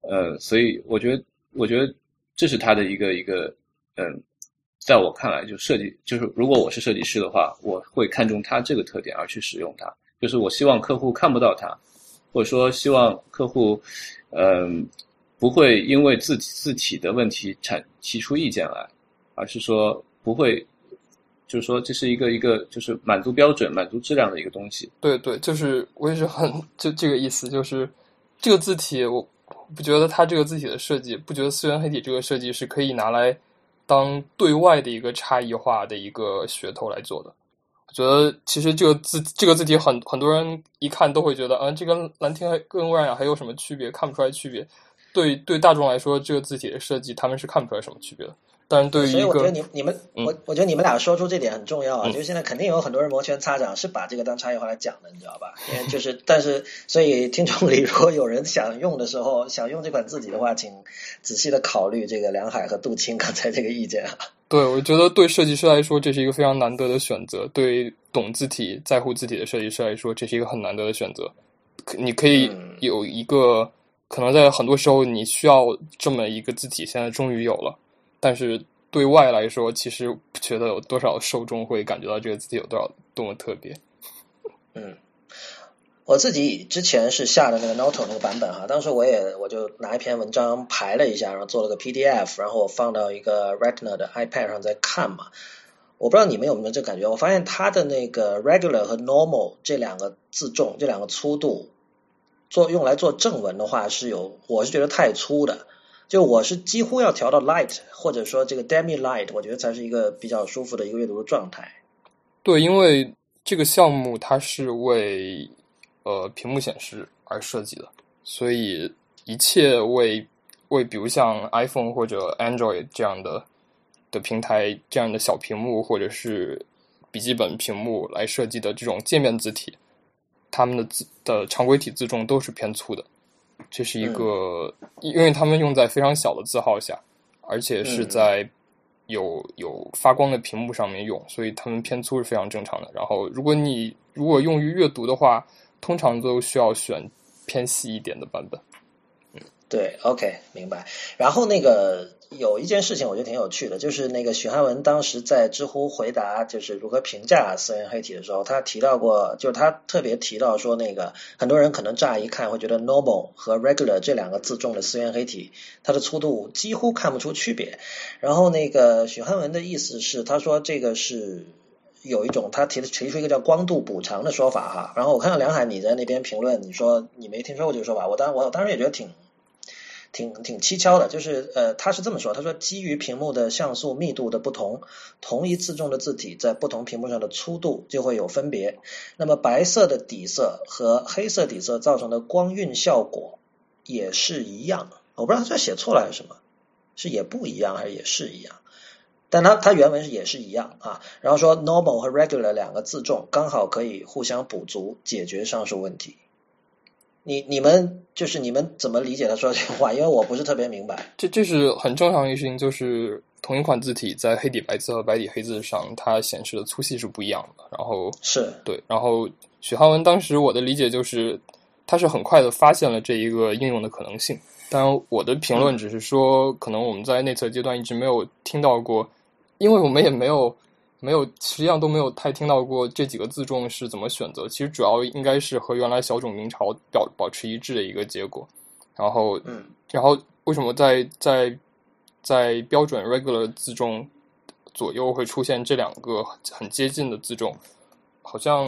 呃，所以我觉得我觉得这是它的一个一个嗯，在我看来就设计就是如果我是设计师的话，我会看重它这个特点而去使用它。就是我希望客户看不到它，或者说希望客户，嗯，不会因为字字体的问题产提出意见来，而是说不会，就是说这是一个一个就是满足标准、满足质量的一个东西。对对，就是我也是很就这个意思，就是这个字体，我不觉得它这个字体的设计，不觉得思源黑体这个设计是可以拿来当对外的一个差异化的一个噱头来做的。我觉得其实这个字这个字体很很多人一看都会觉得，嗯，这跟蓝天跟微软雅还有什么区别？看不出来区别。对对，大众来说，这个字体的设计他们是看不出来什么区别的。但是对于所以我觉得你你们我我觉得你们俩说出这点很重要啊，就是现在肯定有很多人摩拳擦掌，是把这个当差异化来讲的，你知道吧？因为就是，但是所以听众里如果有人想用的时候，想用这款字体的话，请仔细的考虑这个梁海和杜青刚才这个意见啊。对，我觉得对设计师来说，这是一个非常难得的选择；对懂字体、在乎字体的设计师来说，这是一个很难得的选择。你可以有一个，可能在很多时候你需要这么一个字体，现在终于有了。但是对外来说，其实不觉得有多少受众会感觉到这个字体有多少多么特别。嗯。我自己之前是下的那个 Noto 那个版本哈，当时我也我就拿一篇文章排了一下，然后做了个 PDF，然后我放到一个 Retina 的 iPad 上在看嘛。我不知道你们有没有这感觉，我发现它的那个 Regular 和 Normal 这两个字重，这两个粗度，做用来做正文的话是有，我是觉得太粗的，就我是几乎要调到 Light 或者说这个 Demi Light，我觉得才是一个比较舒服的一个阅读的状态。对，因为这个项目它是为呃，屏幕显示而设计的，所以一切为为比如像 iPhone 或者 Android 这样的的平台这样的小屏幕或者是笔记本屏幕来设计的这种界面字体，它们的字的常规体字重都是偏粗的。这是一个，因为他们用在非常小的字号下，而且是在有有发光的屏幕上面用，所以它们偏粗是非常正常的。然后，如果你如果用于阅读的话，通常都需要选偏细一点的版本。对，OK，明白。然后那个有一件事情我觉得挺有趣的，就是那个许汉文当时在知乎回答就是如何评价思源黑体的时候，他提到过，就是他特别提到说，那个很多人可能乍一看会觉得 normal 和 regular 这两个字重的思源黑体，它的粗度几乎看不出区别。然后那个许汉文的意思是，他说这个是有一种他提提出一个叫光度补偿的说法哈。然后我看到梁海你在那边评论，你说你没听说过这个说法，我当我当时也觉得挺。挺挺蹊跷的，就是呃，他是这么说，他说基于屏幕的像素密度的不同，同一字重的字体在不同屏幕上的粗度就会有分别。那么白色的底色和黑色底色造成的光晕效果也是一样。我不知道他这写错了还是什么，是也不一样还是也是一样？但他他原文是也是一样啊。然后说 normal 和 regular 两个字重刚好可以互相补足，解决上述问题。你你们就是你们怎么理解他说这句话？因为我不是特别明白。这这是很正常的一个事情，就是同一款字体在黑底白字和白底黑字上，它显示的粗细是不一样的。然后是对，然后许汉文当时我的理解就是，他是很快的发现了这一个应用的可能性。当然，我的评论只是说，可能我们在内测阶段一直没有听到过，因为我们也没有。没有，实际上都没有太听到过这几个字重是怎么选择。其实主要应该是和原来小种明朝表保持一致的一个结果。然后，嗯，然后为什么在在在标准 regular 字重左右会出现这两个很接近的字重？好像，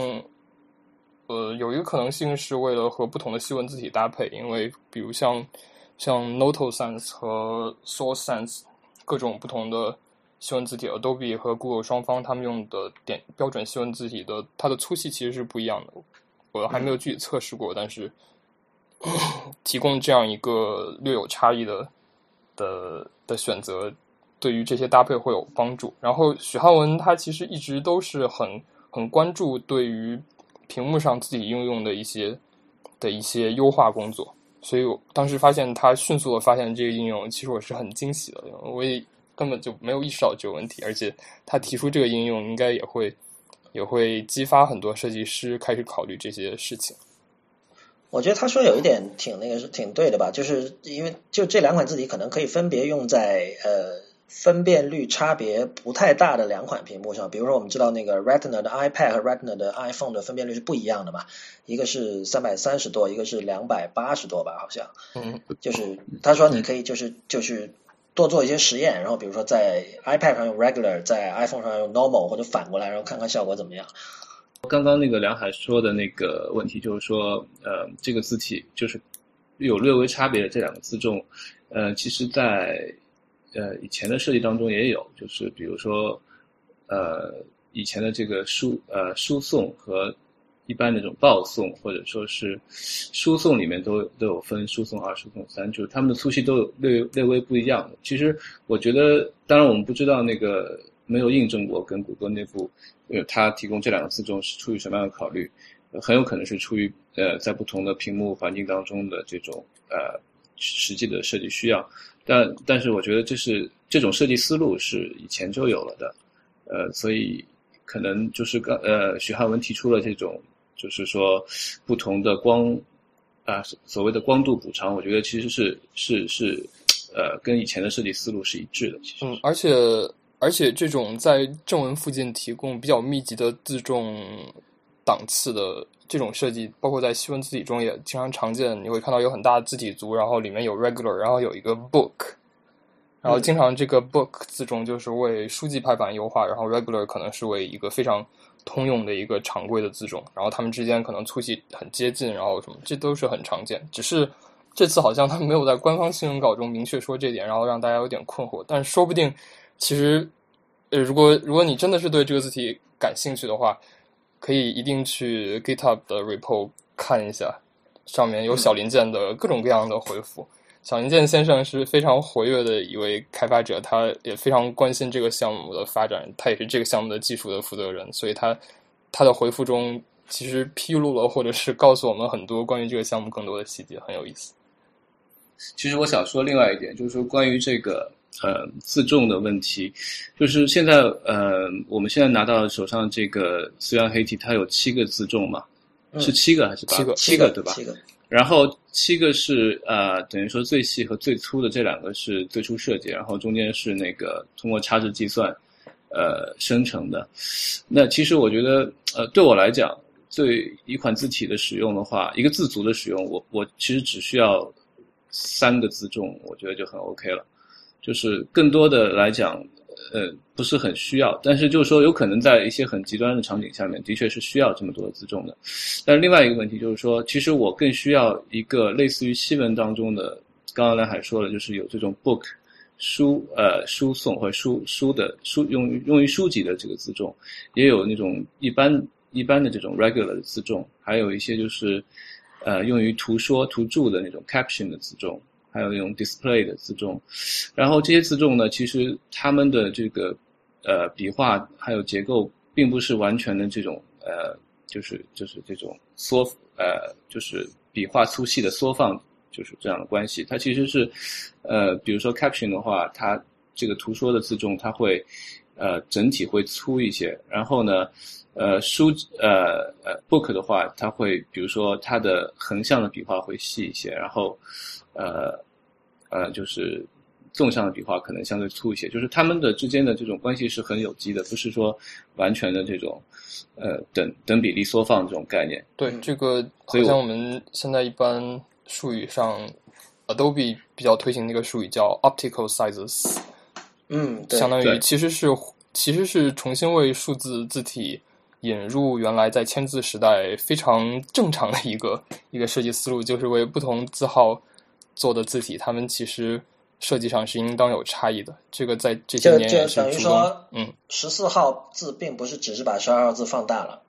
呃，有一个可能性是为了和不同的西文字体搭配，因为比如像像 Noto Sans 和 Source Sans 各种不同的。西文字体，Adobe 和 Google 双方他们用的点标准西文字体的，它的粗细其实是不一样的。我还没有具体测试过，但是 提供这样一个略有差异的的的选择，对于这些搭配会有帮助。然后许汉文他其实一直都是很很关注对于屏幕上自己应用的一些的一些优化工作，所以我当时发现他迅速的发现这个应用，其实我是很惊喜的，我也。根本就没有意识到这个问题，而且他提出这个应用，应该也会也会激发很多设计师开始考虑这些事情。我觉得他说有一点挺那个是挺对的吧，就是因为就这两款字体可能可以分别用在呃分辨率差别不太大的两款屏幕上，比如说我们知道那个 Retina 的 iPad 和 Retina 的 iPhone 的分辨率是不一样的嘛，一个是三百三十多，一个是两百八十多吧，好像。嗯。就是他说你可以就是就是。多做一些实验，然后比如说在 iPad 上用 regular，在 iPhone 上用 normal，或者反过来，然后看看效果怎么样。刚刚那个梁海说的那个问题，就是说，呃，这个字体就是有略微差别的这两个字重，呃，其实在呃以前的设计当中也有，就是比如说，呃，以前的这个输呃输送和。一般那种报送或者说是输送里面都都有分输送二、输送三，就是它们的粗细都有略略微不一样的。其实我觉得，当然我们不知道那个没有印证过跟谷歌内部，呃，它提供这两个字重是出于什么样的考虑，很有可能是出于呃在不同的屏幕环境当中的这种呃实际的设计需要。但但是我觉得这是这种设计思路是以前就有了的，呃，所以可能就是刚呃许汉文提出了这种。就是说，不同的光啊，所谓的光度补偿，我觉得其实是是是，呃，跟以前的设计思路是一致的。其实，嗯，而且而且这种在正文附近提供比较密集的自重档次的这种设计，包括在西文字体中也经常常见。你会看到有很大的字体组，然后里面有 regular，然后有一个 book，然后经常这个 book 字重就是为书籍排版优化，然后 regular 可能是为一个非常。通用的一个常规的字重，然后它们之间可能粗细很接近，然后什么，这都是很常见。只是这次好像他们没有在官方新闻稿中明确说这点，然后让大家有点困惑。但说不定，其实，呃，如果如果你真的是对这个字体感兴趣的话，可以一定去 GitHub 的 repo 看一下，上面有小零件的各种各样的回复。小林健先生是非常活跃的一位开发者，他也非常关心这个项目的发展，他也是这个项目的技术的负责人，所以他他的回复中其实披露了或者是告诉我们很多关于这个项目更多的细节，很有意思。其实我想说另外一点，就是说关于这个呃自重的问题，就是现在呃我们现在拿到手上这个虽然黑体，它有七个自重嘛，是七个还是八七个七个对吧？七个。然后七个是呃，等于说最细和最粗的这两个是最初设计，然后中间是那个通过差值计算，呃生成的。那其实我觉得，呃，对我来讲，对一款字体的使用的话，一个字组的使用，我我其实只需要三个字重，我觉得就很 OK 了。就是更多的来讲，呃，不是很需要，但是就是说，有可能在一些很极端的场景下面，的确是需要这么多的字重的。但是另外一个问题就是说，其实我更需要一个类似于西文当中的，刚刚蓝海说了，就是有这种 book 书呃输送或书书的书用于用于书籍的这个字重，也有那种一般一般的这种 regular 的字重，还有一些就是呃用于图说图注的那种 caption 的字重。还有那种 display 的字重，然后这些字重呢，其实它们的这个呃笔画还有结构，并不是完全的这种呃，就是就是这种缩呃，就是笔画粗细的缩放，就是这样的关系。它其实是呃，比如说 caption 的话，它这个图说的字重，它会呃整体会粗一些。然后呢，呃书呃呃 book 的话，它会比如说它的横向的笔画会细一些，然后呃。呃，就是纵向的笔画可能相对粗一些，就是它们的之间的这种关系是很有机的，不是说完全的这种呃等等比例缩放这种概念。对，这个好像我们现在一般术语上，Adobe 比较推行那个术语叫 optical sizes，嗯，相当于其实是其实是重新为数字字体引入原来在签字时代非常正常的一个一个设计思路，就是为不同字号。做的字体，他们其实设计上是应当有差异的。这个在这些年也是等于说，嗯，十四号字并不是只是把十二号字放大了。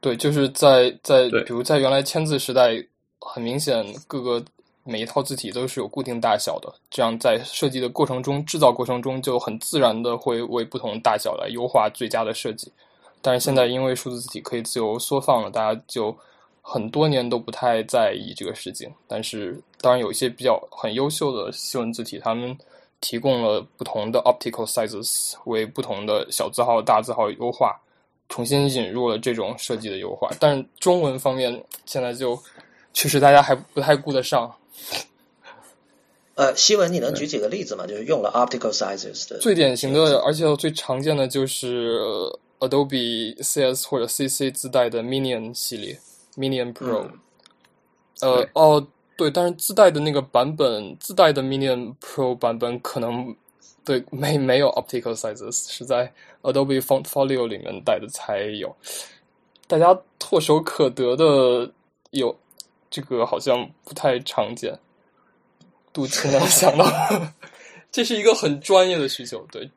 对，就是在在比如在原来签字时代，很明显各个每一套字体都是有固定大小的，这样在设计的过程中、制造过程中就很自然的会为不同大小来优化最佳的设计。但是现在因为数字字体可以自由缩放了，大家就。很多年都不太在意这个事情，但是当然有一些比较很优秀的西文字体，他们提供了不同的 optical sizes，为不同的小字号、大字号优化，重新引入了这种设计的优化。但是中文方面现在就确实大家还不太顾得上。呃，西文你能举几个例子吗？就是用了 optical sizes 的最典型的，而且最常见的就是 Adobe CS 或者 CC 自带的 Minion 系列。Minion Pro，呃哦对，但是自带的那个版本，自带的 Minion Pro 版本可能对没没有 optical sizes，是在 Adobe Folio 里面带的才有。大家唾手可得的有这个好像不太常见。杜青能想到，这是一个很专业的需求，对，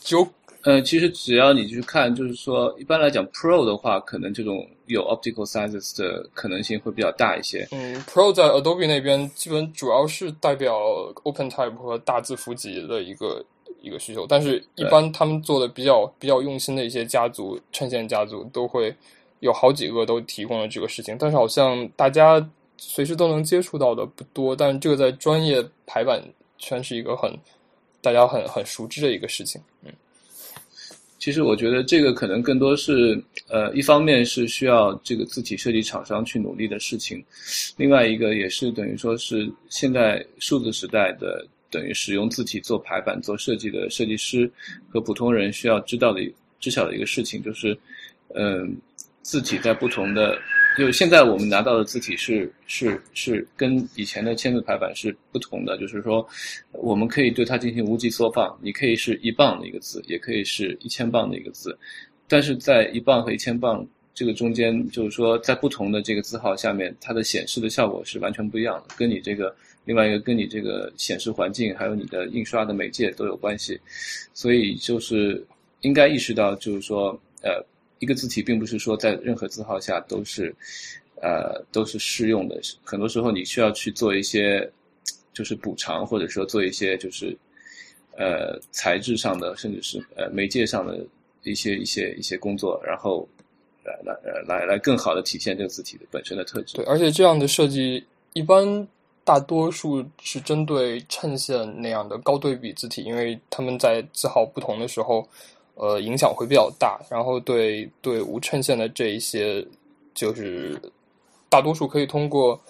只有。呃，其实只要你去看，就是说，一般来讲，Pro 的话，可能这种有 optical sizes 的可能性会比较大一些。嗯，Pro 在 Adobe 那边基本主要是代表 OpenType 和大字符集的一个一个需求，但是一般他们做的比较比较用心的一些家族衬线家族都会有好几个都提供了这个事情，但是好像大家随时都能接触到的不多，但这个在专业排版圈是一个很大家很很熟知的一个事情，嗯。其实我觉得这个可能更多是，呃，一方面是需要这个字体设计厂商去努力的事情，另外一个也是等于说是现在数字时代的等于使用字体做排版、做设计的设计师和普通人需要知道的、知晓的一个事情，就是，嗯，字体在不同的。就是现在我们拿到的字体是是是跟以前的签字排版是不同的，就是说，我们可以对它进行无极缩放，你可以是一磅的一个字，也可以是一千磅的一个字，但是在一磅和一千磅这个中间，就是说在不同的这个字号下面，它的显示的效果是完全不一样的，跟你这个另外一个跟你这个显示环境还有你的印刷的媒介都有关系，所以就是应该意识到，就是说，呃。一个字体并不是说在任何字号下都是，呃，都是适用的。很多时候你需要去做一些，就是补偿，或者说做一些就是，呃，材质上的，甚至是呃媒介上的一些一些一些工作，然后来来来来更好的体现这个字体的本身的特质。对，而且这样的设计一般大多数是针对衬线那样的高对比字体，因为他们在字号不同的时候，呃，影响会比较大。然后对对无衬线的这一些，就是大多数可以通过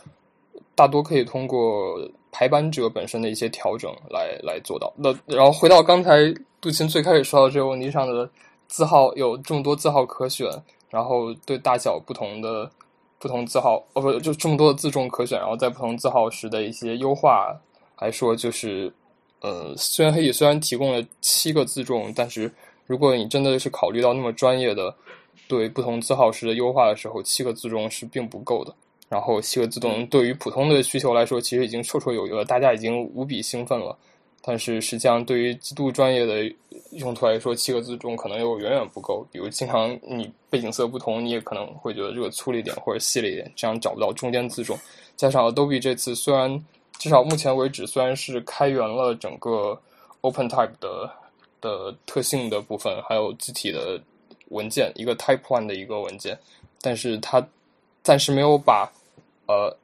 大多可以通过排版者本身的一些调整来来做到。那然后回到刚才杜琴最开始说到这个问题上的字号有这么多字号可选，然后对大小不同的。不同字号哦不就这么多的字重可选，然后在不同字号时的一些优化来说，就是呃，虽然黑体虽然提供了七个字重，但是如果你真的是考虑到那么专业的对不同字号式的优化的时候，七个字重是并不够的。然后七个字重对于普通的需求来说，其实已经绰绰有余了，大家已经无比兴奋了。但是实际上，对于极度专业的用途来说，七个字重可能又远远不够。比如，经常你背景色不同，你也可能会觉得这个粗了一点或者细了一点，这样找不到中间字重。加上 Adobe 这次虽然至少目前为止虽然是开源了整个 OpenType 的的特性的部分，还有字体的文件，一个 Type One 的一个文件，但是它暂时没有把呃。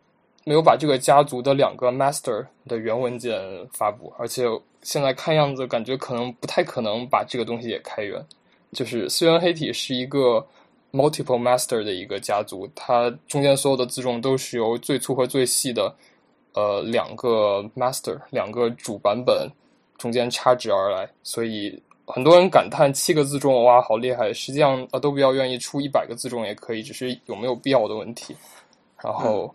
没有把这个家族的两个 master 的原文件发布，而且现在看样子感觉可能不太可能把这个东西也开源。就是虽然黑体是一个 multiple master 的一个家族，它中间所有的字重都是由最粗和最细的呃两个 master 两个主版本中间插值而来，所以很多人感叹七个字重哇好厉害，实际上 Adobe 要愿意出一百个字重也可以，只是有没有必要的问题。然后。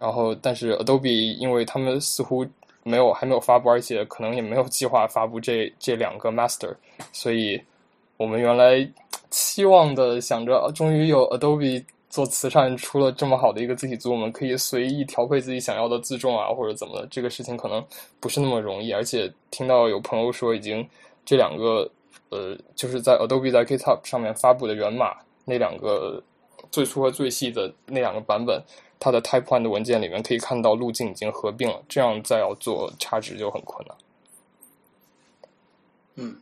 然后，但是 Adobe 因为他们似乎没有还没有发布，而且可能也没有计划发布这这两个 Master，所以我们原来期望的想着，终于有 Adobe 做慈善出了这么好的一个字体组，我们可以随意调配自己想要的字重啊，或者怎么的，这个事情可能不是那么容易。而且听到有朋友说，已经这两个呃，就是在 Adobe 在 GitHub 上面发布的源码那两个最粗和最细的那两个版本。它的 Type One 的文件里面可以看到路径已经合并了，这样再要做差值就很困难。嗯，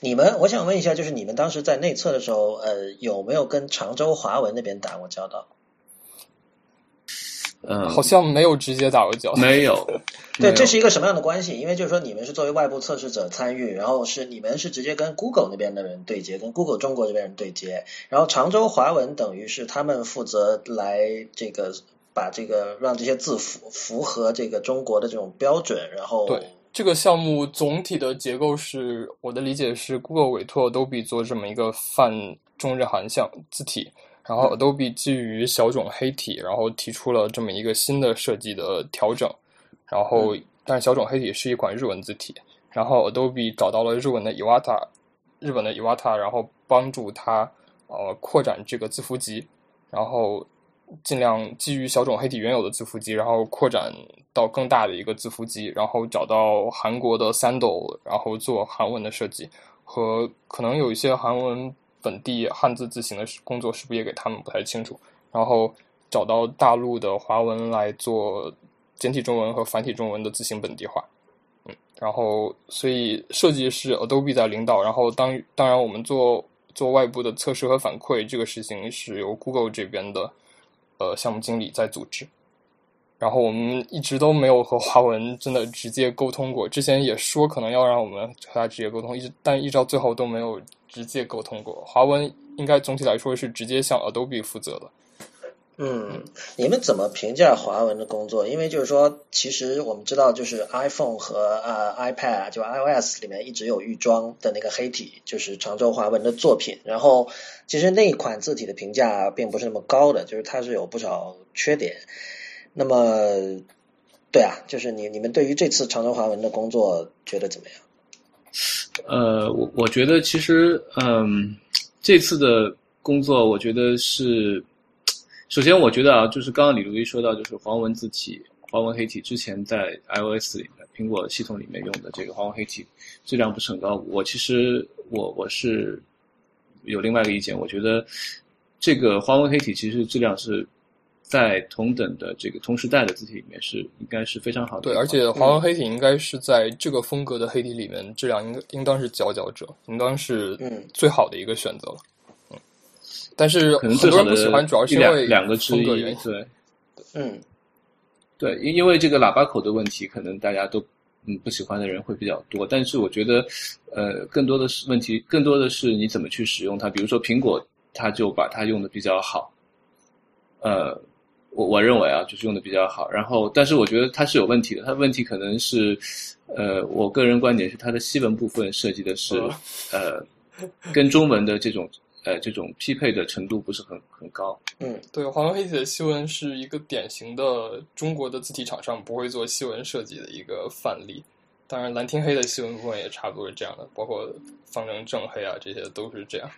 你们我想问一下，就是你们当时在内测的时候，呃，有没有跟常州华文那边打过交道？嗯，好像没有直接打过交道。没有。对，这是一个什么样的关系？因为就是说，你们是作为外部测试者参与，然后是你们是直接跟 Google 那边的人对接，跟 Google 中国这边人对接，然后常州华文等于是他们负责来这个。把这个让这些字符符合这个中国的这种标准，然后对这个项目总体的结构是我的理解是，Google 委托 Adobe 做这么一个泛中日韩项字体，然后 Adobe 基于小种黑体，然后提出了这么一个新的设计的调整，然后但是小种黑体是一款日文字体，然后 Adobe 找到了日文的 Iwata，日本的 Iwata，然后帮助他呃扩展这个字符集，然后。尽量基于小种黑体原有的字符集，然后扩展到更大的一个字符集，然后找到韩国的 Sandal，然后做韩文的设计，和可能有一些韩文本地汉字字形的工作，是不是也给他们不太清楚？然后找到大陆的华文来做简体中文和繁体中文的字形本地化。嗯，然后所以设计是 Adobe 在领导，然后当当然我们做做外部的测试和反馈，这个事情是由 Google 这边的。呃，项目经理在组织，然后我们一直都没有和华文真的直接沟通过。之前也说可能要让我们和他直接沟通，一直但一直到最后都没有直接沟通过。华文应该总体来说是直接向 Adobe 负责的。嗯，你们怎么评价华文的工作？因为就是说，其实我们知道，就是 iPhone 和呃 iPad 就 iOS 里面一直有预装的那个黑体，就是常州华文的作品。然后，其实那一款字体的评价并不是那么高的，就是它是有不少缺点。那么，对啊，就是你你们对于这次常州华文的工作觉得怎么样？呃，我我觉得其实，嗯，这次的工作，我觉得是。首先，我觉得啊，就是刚刚李如一说到，就是黄文字体、黄文黑体之前在 iOS 里面、苹果系统里面用的这个黄文黑体质量不是很高。我其实我我是有另外一个意见，我觉得这个黄文黑体其实质量是在同等的这个同时代的字体里面是应该是非常好的。对，而且黄文黑体应该是在这个风格的黑体里面质量应应当是佼佼者，应当是最好的一个选择了。但是可能很多人不喜欢，主要是因为两个风格原因。对，嗯，对，因因为这个喇叭口的问题，可能大家都嗯不喜欢的人会比较多。但是我觉得，呃，更多的是问题，更多的是你怎么去使用它。比如说苹果，它就把它用的比较好。呃，我我认为啊，就是用的比较好。然后，但是我觉得它是有问题的。它问题可能是，呃，我个人观点是它的西文部分设计的是，呃，跟中文的这种。呃，这种匹配的程度不是很很高。嗯，对，黄黑体的细文是一个典型的中国的字体厂商不会做细文设计的一个范例。当然，蓝天黑的细文部分也差不多是这样的，包括方正正黑啊，这些都是这样。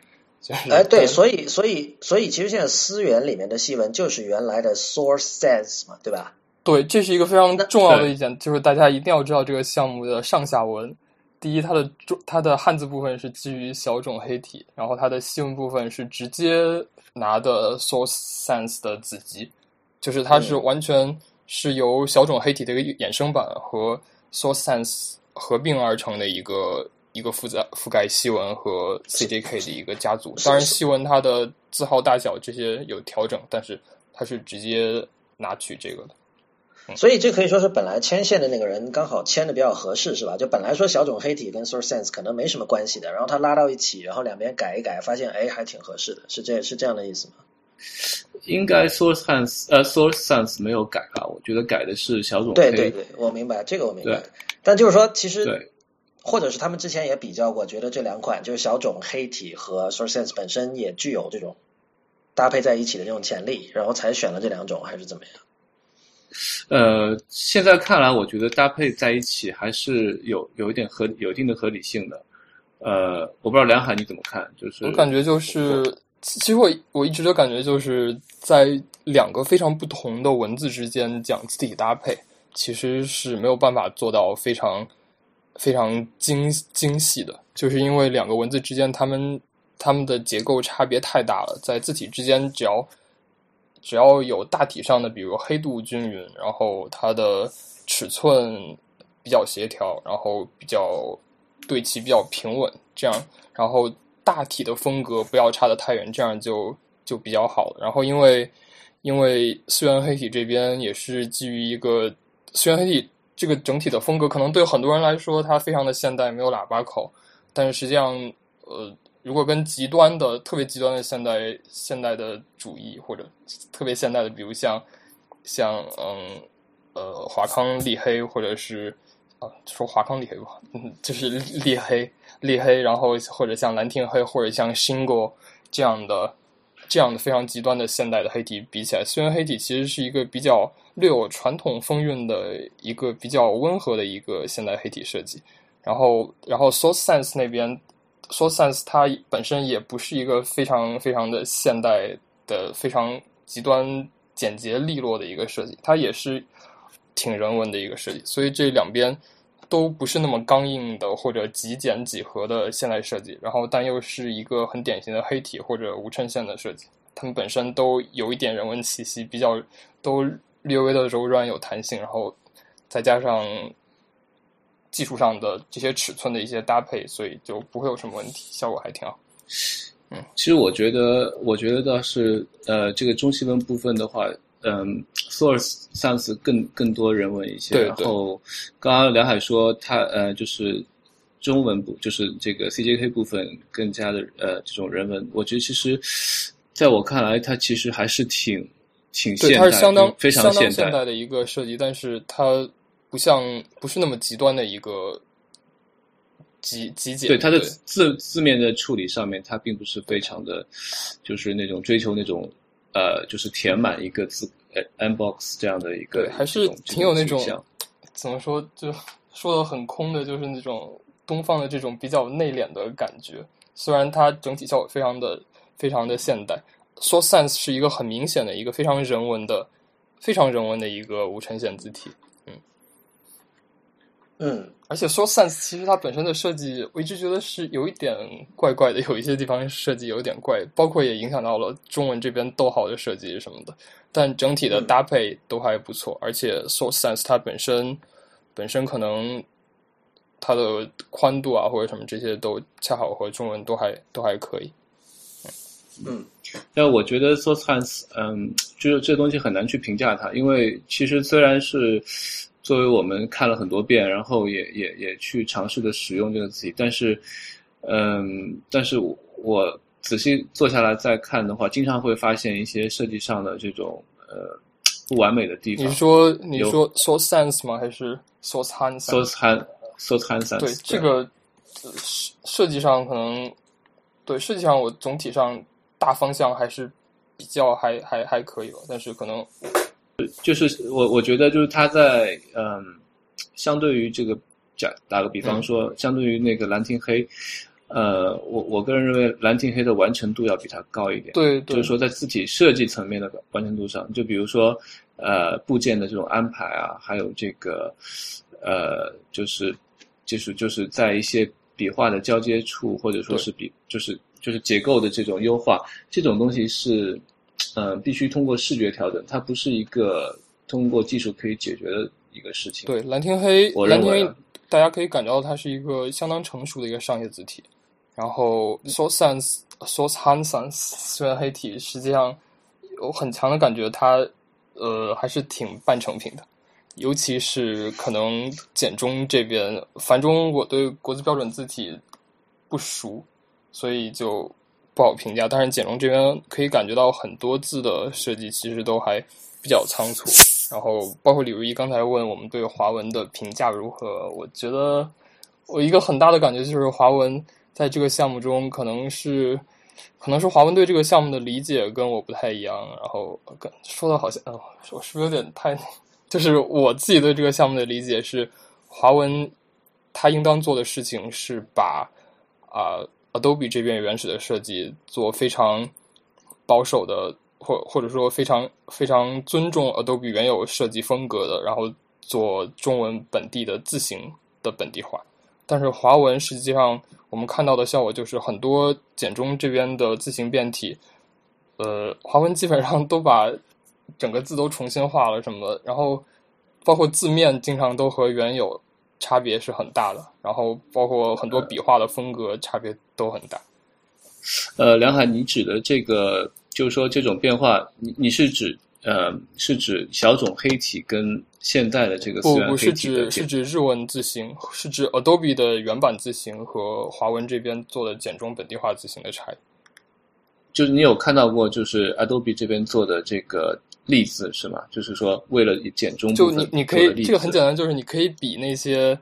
哎，对，所以，所以，所以，其实现在思源里面的细文就是原来的 Source Sans 嘛，对吧？对，这是一个非常重要的一点，就是大家一定要知道这个项目的上下文。第一，它的中它的汉字部分是基于小种黑体，然后它的西文部分是直接拿的 Source Sans 的子集，就是它是完全是由小种黑体的一个衍生版和 Source Sans 合并而成的一个一个覆盖覆盖西文和 CJK 的一个家族。当然，西文它的字号大小这些有调整，但是它是直接拿取这个的。所以这可以说是本来牵线的那个人刚好牵的比较合适，是吧？就本来说小种黑体跟 Source Sense 可能没什么关系的，然后他拉到一起，然后两边改一改，发现哎还挺合适的，是这是这样的意思吗？应该 Source Sense 呃 Source Sense 没有改吧？我觉得改的是小种黑。对对对，我明白这个我明白。但就是说，其实或者是他们之前也比较过，觉得这两款就是小种黑体和 Source Sense 本身也具有这种搭配在一起的这种潜力，然后才选了这两种，还是怎么样？呃，现在看来，我觉得搭配在一起还是有有一点合有一定的合理性的。呃，我不知道梁海你怎么看？就是我感觉就是，其实我我一直的感觉就是在两个非常不同的文字之间讲字体搭配，其实是没有办法做到非常非常精精细的，就是因为两个文字之间，它们它们的结构差别太大了，在字体之间只要。只要有大体上的，比如黑度均匀，然后它的尺寸比较协调，然后比较对齐比较平稳，这样，然后大体的风格不要差得太远，这样就就比较好。然后因为因为思源黑体这边也是基于一个思源黑体这个整体的风格，可能对很多人来说它非常的现代，没有喇叭口，但是实际上呃。如果跟极端的、特别极端的现代、现代的主义，或者特别现代的，比如像像嗯呃华康立黑，或者是啊说华康立黑吧，嗯就是立黑立黑，然后或者像蓝天黑，或者像 Shingle 这样的这样的非常极端的现代的黑体比起来，虽然黑体其实是一个比较略有传统风韵的一个比较温和的一个现代黑体设计，然后然后 Source Sense 那边。说 Sense 它本身也不是一个非常非常的现代的、非常极端简洁利落的一个设计，它也是挺人文的一个设计。所以这两边都不是那么刚硬的或者极简几何的现代设计，然后但又是一个很典型的黑体或者无衬线的设计。它们本身都有一点人文气息，比较都略微的柔软有弹性，然后再加上。技术上的这些尺寸的一些搭配，所以就不会有什么问题，效果还挺好。嗯，其实我觉得，我觉得倒是，呃，这个中西文部分的话，嗯，Source Sans 更更多人文一些。对。然后，刚刚梁海说他呃，就是中文部，就是这个 CJK 部分更加的呃这种人文。我觉得其实，在我看来，它其实还是挺挺现代，它是相当非常现代的一个设计，但是它。不像不是那么极端的一个极极简，对它的字字面的处理上面，它并不是非常的，就是那种追求那种呃，就是填满一个字呃 n box 这样的一个，对，还是挺有那种怎么说，就说的很空的，就是那种东方的这种比较内敛的感觉。虽然它整体效果非常的非常的现代，说 sense 是一个很明显的一个非常人文的非常人文的一个无衬线字体。嗯，而且说 Sense 其实它本身的设计，我一直觉得是有一点怪怪的，有一些地方设计有点怪，包括也影响到了中文这边逗号的设计什么的。但整体的搭配都还不错，而且 Source Sense 它本身本身可能它的宽度啊或者什么这些都恰好和中文都还都还可以。嗯，但我觉得 Source Sans，嗯，就是这东西很难去评价它，因为其实虽然是作为我们看了很多遍，然后也也也去尝试的使用这个字体，但是，嗯，但是我我仔细坐下来再看的话，经常会发现一些设计上的这种呃不完美的地方。你说你说 Source Sans 吗？还是 Source Hans？Source Han Source Hans 对这个设设计上可能对设计上我总体上大方向还是比较还还还可以吧，但是可能就是我我觉得就是他在嗯，相对于这个讲打个比方说，相对于那个兰亭黑，呃，我我个人认为兰亭黑的完成度要比它高一点。对，对就是说在字体设计层面的完成度上，就比如说呃部件的这种安排啊，还有这个呃就是就是就是在一些笔画的交接处，或者说是笔就是就是结构的这种优化，这种东西是嗯、呃必须通过视觉调整，它不是一个通过技术可以解决的一个事情。对蓝天黑，我认为啊蓝天黑大家可以感觉到它是一个相当成熟的一个商业字体。然后 Source Sans、Source Han Sans 虽然黑体，实际上有很强的感觉它，呃还是挺半成品的。尤其是可能简中这边，繁中我对国字标准字体不熟，所以就不好评价。但是简中这边可以感觉到很多字的设计其实都还比较仓促。然后包括李如一刚才问我们对华文的评价如何，我觉得我一个很大的感觉就是华文在这个项目中可能是。可能是华文对这个项目的理解跟我不太一样，然后跟说的好像，呃，我是不是有点太，就是我自己对这个项目的理解是，华文它应当做的事情是把啊、Adobe 这边原始的设计做非常保守的，或或者说非常非常尊重 Adobe 原有设计风格的，然后做中文本地的字形的本地化。但是华文实际上我们看到的效果就是很多简中这边的字形变体，呃，华文基本上都把整个字都重新画了什么的，然后包括字面经常都和原有差别是很大的，然后包括很多笔画的风格差别都很大。呃，梁海，你指的这个就是说这种变化，你你是指呃是指小种黑体跟现在的这个不不是指是指日文字形，是指 Adobe 的原版字形和华文这边做的简中本地化字形的差异。就是你有看到过，就是 Adobe 这边做的这个例子是吗？就是说为了简中就你你可以这个很简单，就是你可以比那些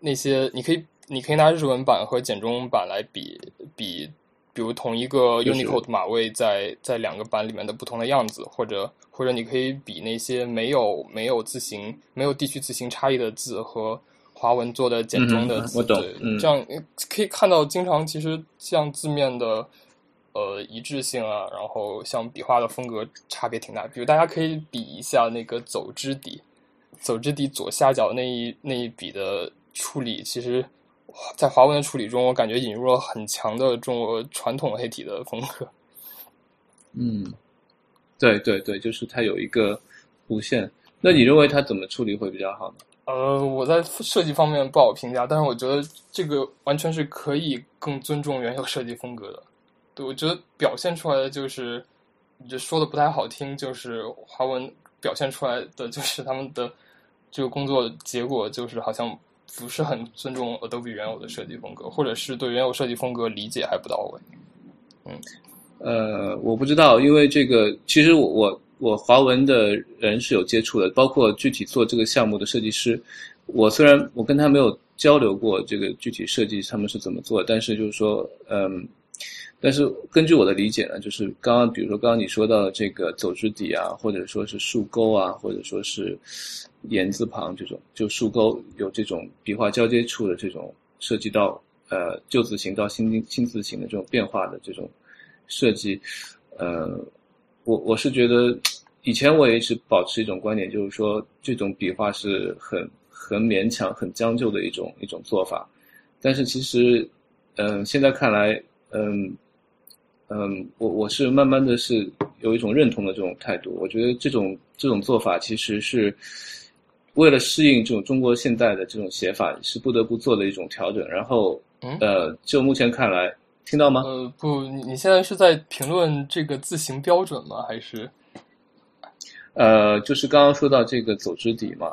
那些，你可以你可以拿日文版和简中版来比比，比如同一个 Unicode 码位在在两个版里面的不同的样子，或者或者你可以比那些没有没有字形没有地区字形差异的字和华文做的简中的字，嗯我懂这样可以看到，经常其实像字面的。呃，一致性啊，然后像笔画的风格差别挺大。比如大家可以比一下那个走之底，走之底左下角那一那一笔的处理，其实，在华文的处理中，我感觉引入了很强的中国传统黑体的风格。嗯，对对对，就是它有一个弧线。那你认为它怎么处理会比较好呢？呃，我在设计方面不好评价，但是我觉得这个完全是可以更尊重原有设计风格的。对，我觉得表现出来的就是，你这说的不太好听，就是华文表现出来的就是他们的这个工作结果，就是好像不是很尊重 Adobe 原有的设计风格，或者是对原有设计风格理解还不到位。嗯呃，我不知道，因为这个其实我我我华文的人是有接触的，包括具体做这个项目的设计师。我虽然我跟他没有交流过这个具体设计他们是怎么做，但是就是说，嗯，但是根据我的理解呢，就是刚刚比如说刚刚你说到的这个走之底啊，或者说是竖钩啊，或者说是言字旁这种，就竖钩有这种笔画交接处的这种涉及到呃旧字形到新新字形的这种变化的这种设计，呃，我我是觉得以前我也一直保持一种观点，就是说这种笔画是很很勉强、很将就的一种一种做法，但是其实，嗯、现在看来，嗯嗯，我我是慢慢的是有一种认同的这种态度，我觉得这种这种做法其实是为了适应这种中国现代的这种写法，是不得不做的一种调整，然后嗯呃，就目前看来，听到吗？呃，不，你你现在是在评论这个字形标准吗？还是？呃，就是刚刚说到这个走之底嘛，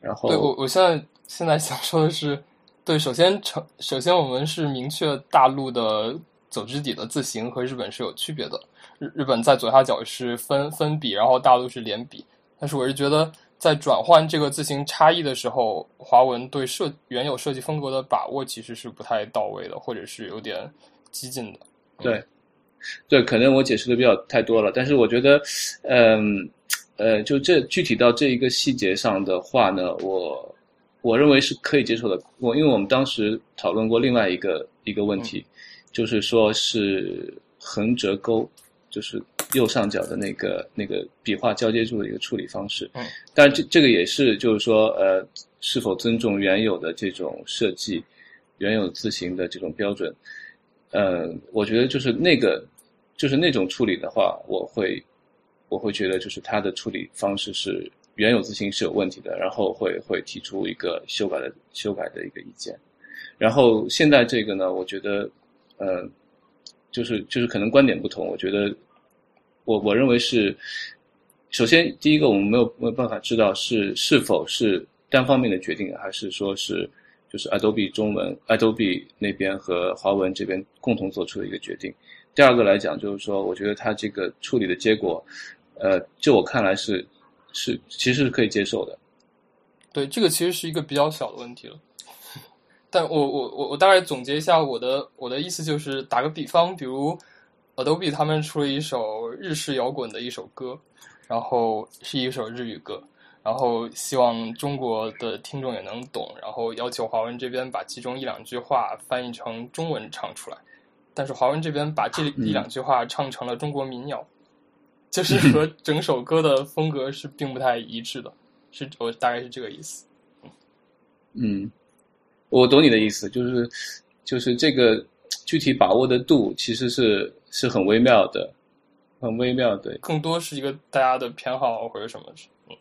然后对我我现在现在想说的是，对，首先成首先我们是明确大陆的走之底的字形和日本是有区别的，日日本在左下角是分分笔，然后大陆是连笔，但是我是觉得在转换这个字形差异的时候，华文对设原有设计风格的把握其实是不太到位的，或者是有点激进的。对，对，可能我解释的比较太多了，但是我觉得，嗯。呃，就这具体到这一个细节上的话呢，我我认为是可以接受的。我因为我们当时讨论过另外一个一个问题，就是说是横折钩，就是右上角的那个那个笔画交接处的一个处理方式。嗯，但这这个也是就是说呃，是否尊重原有的这种设计，原有字形的这种标准？呃，我觉得就是那个就是那种处理的话，我会。我会觉得，就是它的处理方式是原有字形是有问题的，然后会会提出一个修改的修改的一个意见。然后现在这个呢，我觉得，呃，就是就是可能观点不同。我觉得，我我认为是，首先第一个，我们没有没有办法知道是是否是单方面的决定，还是说是就是 Adobe 中文 Adobe 那边和华文这边共同做出的一个决定。第二个来讲，就是说，我觉得它这个处理的结果。呃，就我看来是是其实是可以接受的。对，这个其实是一个比较小的问题了。但我我我我大概总结一下我的我的意思就是，打个比方，比如 Adobe 他们出了一首日式摇滚的一首歌，然后是一首日语歌，然后希望中国的听众也能懂，然后要求华文这边把其中一两句话翻译成中文唱出来，但是华文这边把这一两句话唱成了中国民谣。就是和整首歌的风格是并不太一致的，是我大概是这个意思。嗯，我懂你的意思，就是就是这个具体把握的度其实是是很微妙的，很微妙的。更多是一个大家的偏好或者什么。嗯，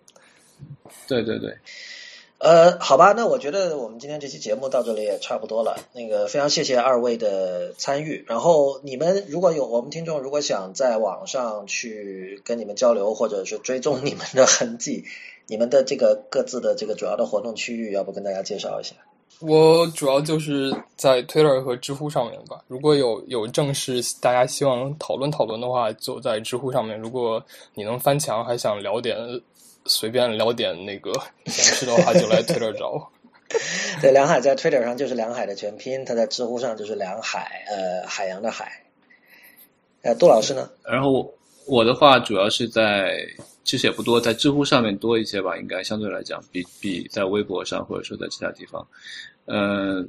对对对。呃，好吧，那我觉得我们今天这期节目到这里也差不多了。那个非常谢谢二位的参与。然后你们如果有我们听众如果想在网上去跟你们交流，或者是追踪你们的痕迹，你们的这个各自的这个主要的活动区域，要不跟大家介绍一下？我主要就是在 Twitter 和知乎上面吧。如果有有正式大家希望讨论讨论的话，就在知乎上面。如果你能翻墙，还想聊点。随便聊点那个闲事的话，就来 Twitter 找我。对，梁海在 Twitter 上就是梁海的全拼，他在知乎上就是梁海，呃，海洋的海。呃，杜老师呢？然后我的话主要是在，其实也不多，在知乎上面多一些吧，应该相对来讲，比比在微博上或者说在其他地方。嗯，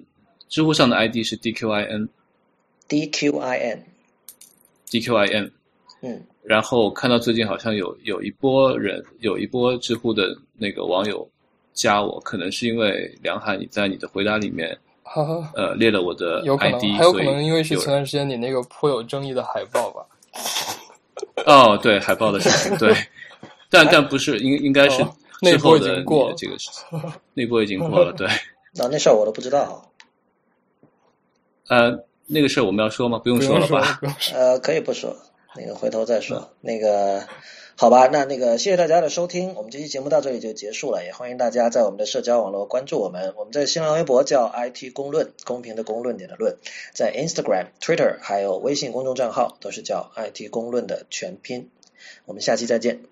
知乎上的 ID 是 DQIN。DQIN。DQIN。嗯。然后看到最近好像有有一波人，有一波知乎的那个网友加我，可能是因为梁海你在你的回答里面，呃，列了我的 ID，还有可能因为是前段时间你那个颇有争议的海报吧。哦，对，海报的事情，对，但但不是，应应该是那波已经过了这个事情，那波已经过了，对。那那事儿我都不知道。呃，那个事儿我们要说吗？不用说了吧？呃，可以不说。那个回头再说，那个好吧，那那个谢谢大家的收听，我们这期节目到这里就结束了，也欢迎大家在我们的社交网络关注我们，我们在新浪微博叫 IT 公论，公平的公论点的论，在 Instagram、Twitter 还有微信公众账号都是叫 IT 公论的全拼，我们下期再见。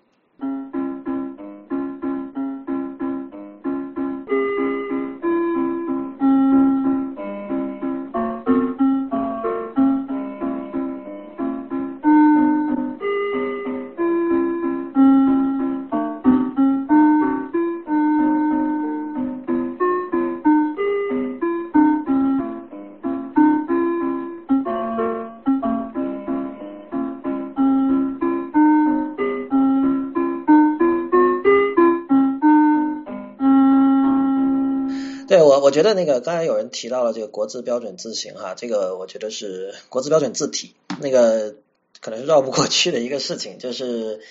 觉得那个刚才有人提到了这个国字标准字形哈，这个我觉得是国字标准字体，那个可能是绕不过去的一个事情，就是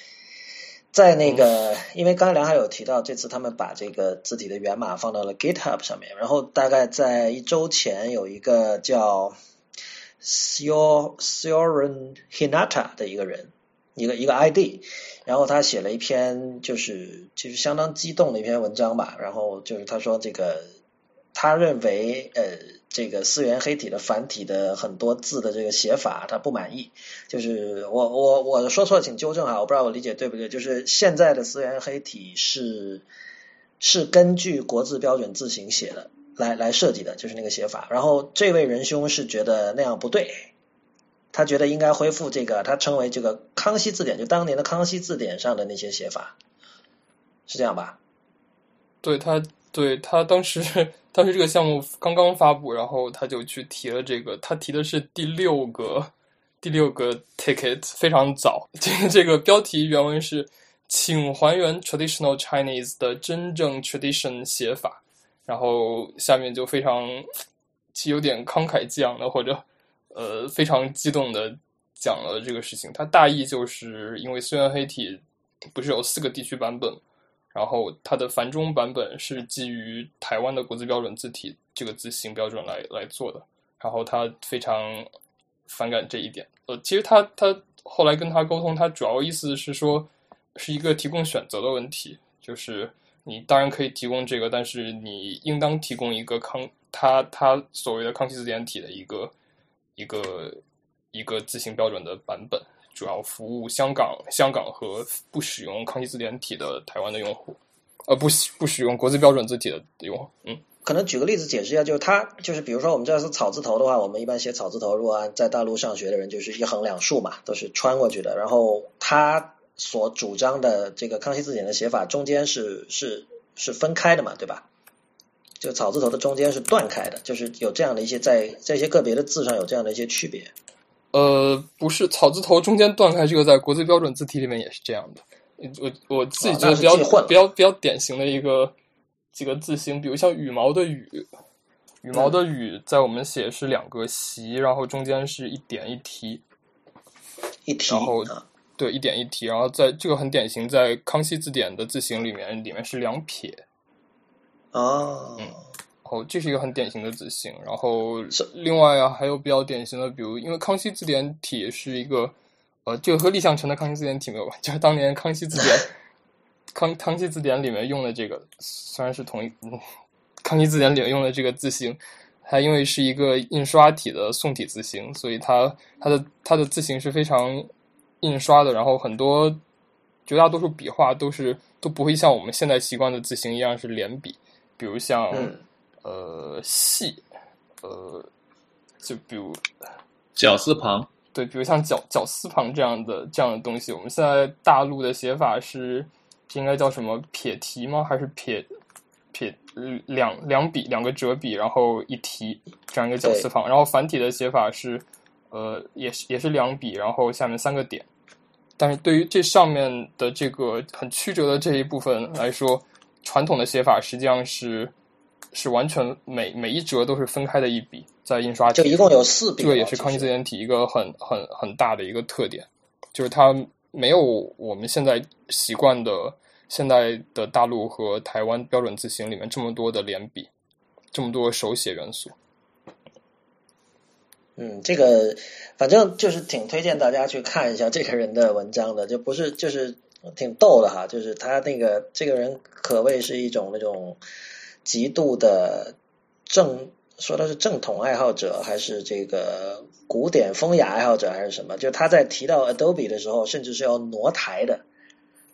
在那个，因为刚才梁海有提到，这次他们把这个字体的源码放到了 GitHub 上面，然后大概在一周前有一个叫 Sio Sioran Hinata 的一个人，一个一个 ID，然后他写了一篇就是其实相当激动的一篇文章吧，然后就是他说这个他认为呃这个四元黑体的繁体的很多字的这个写法他不满意，就是我我我说错请纠正哈，我不知道我理解对不对，就是现在的四元黑体是是根据国字标准字形写的。来来设计的就是那个写法，然后这位仁兄是觉得那样不对，他觉得应该恢复这个，他称为这个康熙字典，就当年的康熙字典上的那些写法，是这样吧？对他，对他当时当时这个项目刚刚发布，然后他就去提了这个，他提的是第六个第六个 ticket，非常早，这个这个标题原文是请还原 traditional Chinese 的真正 tradition 写法。然后下面就非常，其有点慷慨激昂的，或者呃非常激动的讲了这个事情。它大意就是因为虽然黑体不是有四个地区版本，然后它的繁中版本是基于台湾的国字标准字体这个字形标准来来做的，然后他非常反感这一点。呃，其实他他后来跟他沟通，他主要意思是说是一个提供选择的问题，就是。你当然可以提供这个，但是你应当提供一个康他他所谓的康熙字典体的一个一个一个字形标准的版本，主要服务香港香港和不使用康熙字典体的台湾的用户，呃，不不使用国字标准字体的用户。嗯，可能举个例子解释一下，就是它就是比如说我们这是草字头的话，我们一般写草字头，如果在大陆上学的人就是一横两竖嘛，都是穿过去的，然后它。所主张的这个康熙字典的写法中间是是是分开的嘛，对吧？就草字头的中间是断开的，就是有这样的一些在在一些个别的字上有这样的一些区别。呃，不是草字头中间断开，这个在国际标准字体里面也是这样的。我我自己觉得比较比较比较典型的一个几个字形，比如像羽毛的羽，羽毛的羽，在我们写是两个席，然后中间是一点一提，一提，然后。对，一点一提，然后在这个很典型，在康熙字典的字形里面，里面是两撇。哦，嗯，哦，这是一个很典型的字形。然后另外啊，还有比较典型的，比如因为康熙字典体是一个，呃，这个和李相成的康熙字典体没有关，就是当年康熙字典，康康熙字典里面用的这个，虽然是同一，康熙字典里面用的这个字形，它因为是一个印刷体的宋体字形，所以它它的它的字形是非常。印刷的，然后很多绝大多数笔画都是都不会像我们现在习惯的字形一样是连笔，比如像呃细，呃就比如绞丝旁，对，比如像绞绞丝旁这样的这样的东西，我们现在大陆的写法是应该叫什么撇提吗？还是撇撇两两笔两个折笔，然后一提这样一个绞丝旁，然后繁体的写法是呃也是也是两笔，然后下面三个点。但是对于这上面的这个很曲折的这一部分来说，传统的写法实际上是是完全每每一折都是分开的一笔在印刷。就一共有四笔。这个也是康熙字典体一个很很很大的一个特点，就是它没有我们现在习惯的现在的大陆和台湾标准字形里面这么多的连笔，这么多手写元素。嗯，这个反正就是挺推荐大家去看一下这个人的文章的，就不是就是挺逗的哈，就是他那个这个人可谓是一种那种极度的正，说的是正统爱好者，还是这个古典风雅爱好者，还是什么？就他在提到 Adobe 的时候，甚至是要挪台的。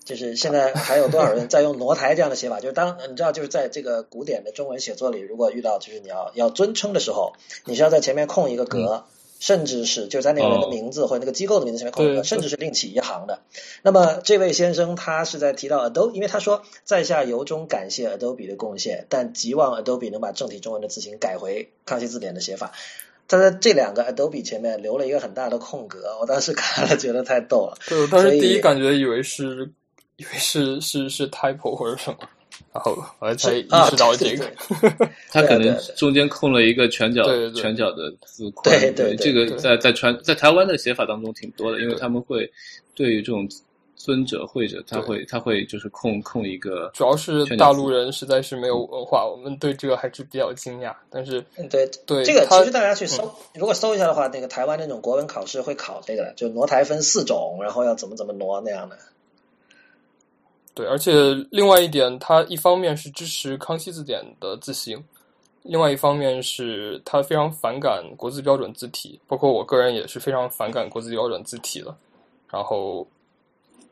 就是现在还有多少人在用挪台这样的写法？就是当你知道，就是在这个古典的中文写作里，如果遇到就是你要要尊称的时候，你是要在前面空一个格，甚至是就在那个人的名字或者那个机构的名字前面空一个，甚至是另起一行的。那么这位先生他是在提到 Adobe，因为他说在下由衷感谢 Adobe 的贡献，但寄望 Adobe 能把正体中文的字形改回康熙字典的写法。他在这两个 Adobe 前面留了一个很大的空格，我当时看了觉得太逗了。对，当时第一感觉以为是。以为是是是 typo 或者什么，然后我才意识到这个，他可能中间空了一个拳脚拳脚的字块。对对，这个在在传在台湾的写法当中挺多的，因为他们会对于这种尊者会者，他会他会就是空空一个，主要是大陆人实在是没有文化，我们对这个还是比较惊讶。但是，对对这个其实大家去搜，如果搜一下的话，那个台湾那种国文考试会考这个的，就挪台分四种，然后要怎么怎么挪那样的。对，而且另外一点，它一方面是支持康熙字典的字形，另外一方面是它非常反感国字标准字体，包括我个人也是非常反感国字标准字体的。然后，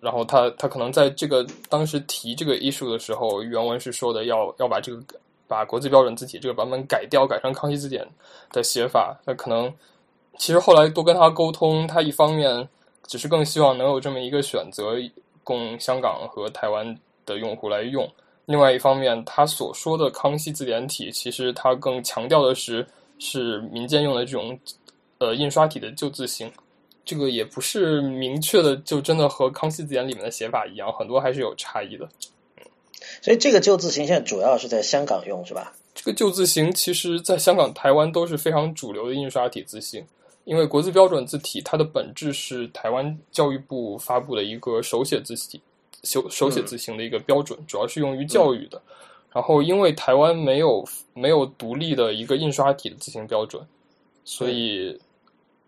然后他他可能在这个当时提这个艺术的时候，原文是说的要要把这个把国字标准字体这个版本改掉，改成康熙字典的写法。那可能其实后来多跟他沟通，他一方面只是更希望能有这么一个选择。供香港和台湾的用户来用。另外一方面，他所说的康熙字典体，其实他更强调的是是民间用的这种呃印刷体的旧字形。这个也不是明确的，就真的和康熙字典里面的写法一样，很多还是有差异的。所以这个旧字形现在主要是在香港用，是吧？这个旧字形其实在香港、台湾都是非常主流的印刷体字形。因为国字标准字体，它的本质是台湾教育部发布的一个手写字体、手手写字形的一个标准，主要是用于教育的。然后，因为台湾没有没有独立的一个印刷体的字形标准，所以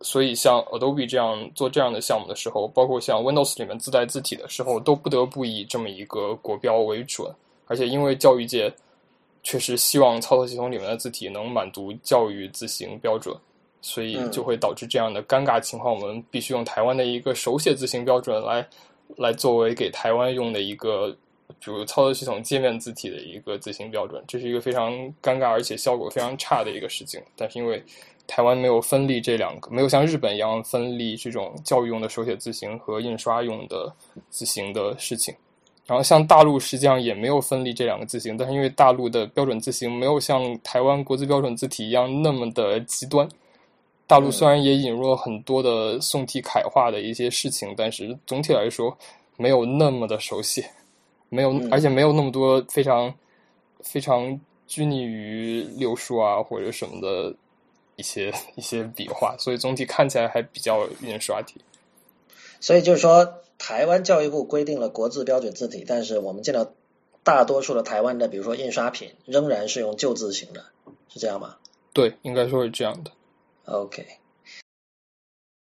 所以像 Adobe 这样做这样的项目的时候，包括像 Windows 里面自带字体的时候，都不得不以这么一个国标为准。而且，因为教育界确实希望操作系统里面的字体能满足教育字形标准。所以就会导致这样的尴尬情况，我们必须用台湾的一个手写字形标准来来作为给台湾用的一个，比如操作系统界面字体的一个字形标准，这是一个非常尴尬而且效果非常差的一个事情。但是因为台湾没有分立这两个，没有像日本一样分立这种教育用的手写字形和印刷用的字形的事情，然后像大陆实际上也没有分立这两个字形，但是因为大陆的标准字形没有像台湾国字标准字体一样那么的极端。大陆虽然也引入了很多的宋体楷化的一些事情，但是总体来说没有那么的熟悉，没有，而且没有那么多非常非常拘泥于六书啊或者什么的一些 一些笔画，所以总体看起来还比较印刷体。所以就是说，台湾教育部规定了国字标准字体，但是我们见到大多数的台湾的，比如说印刷品，仍然是用旧字型的，是这样吗？对，应该说是这样的。Okay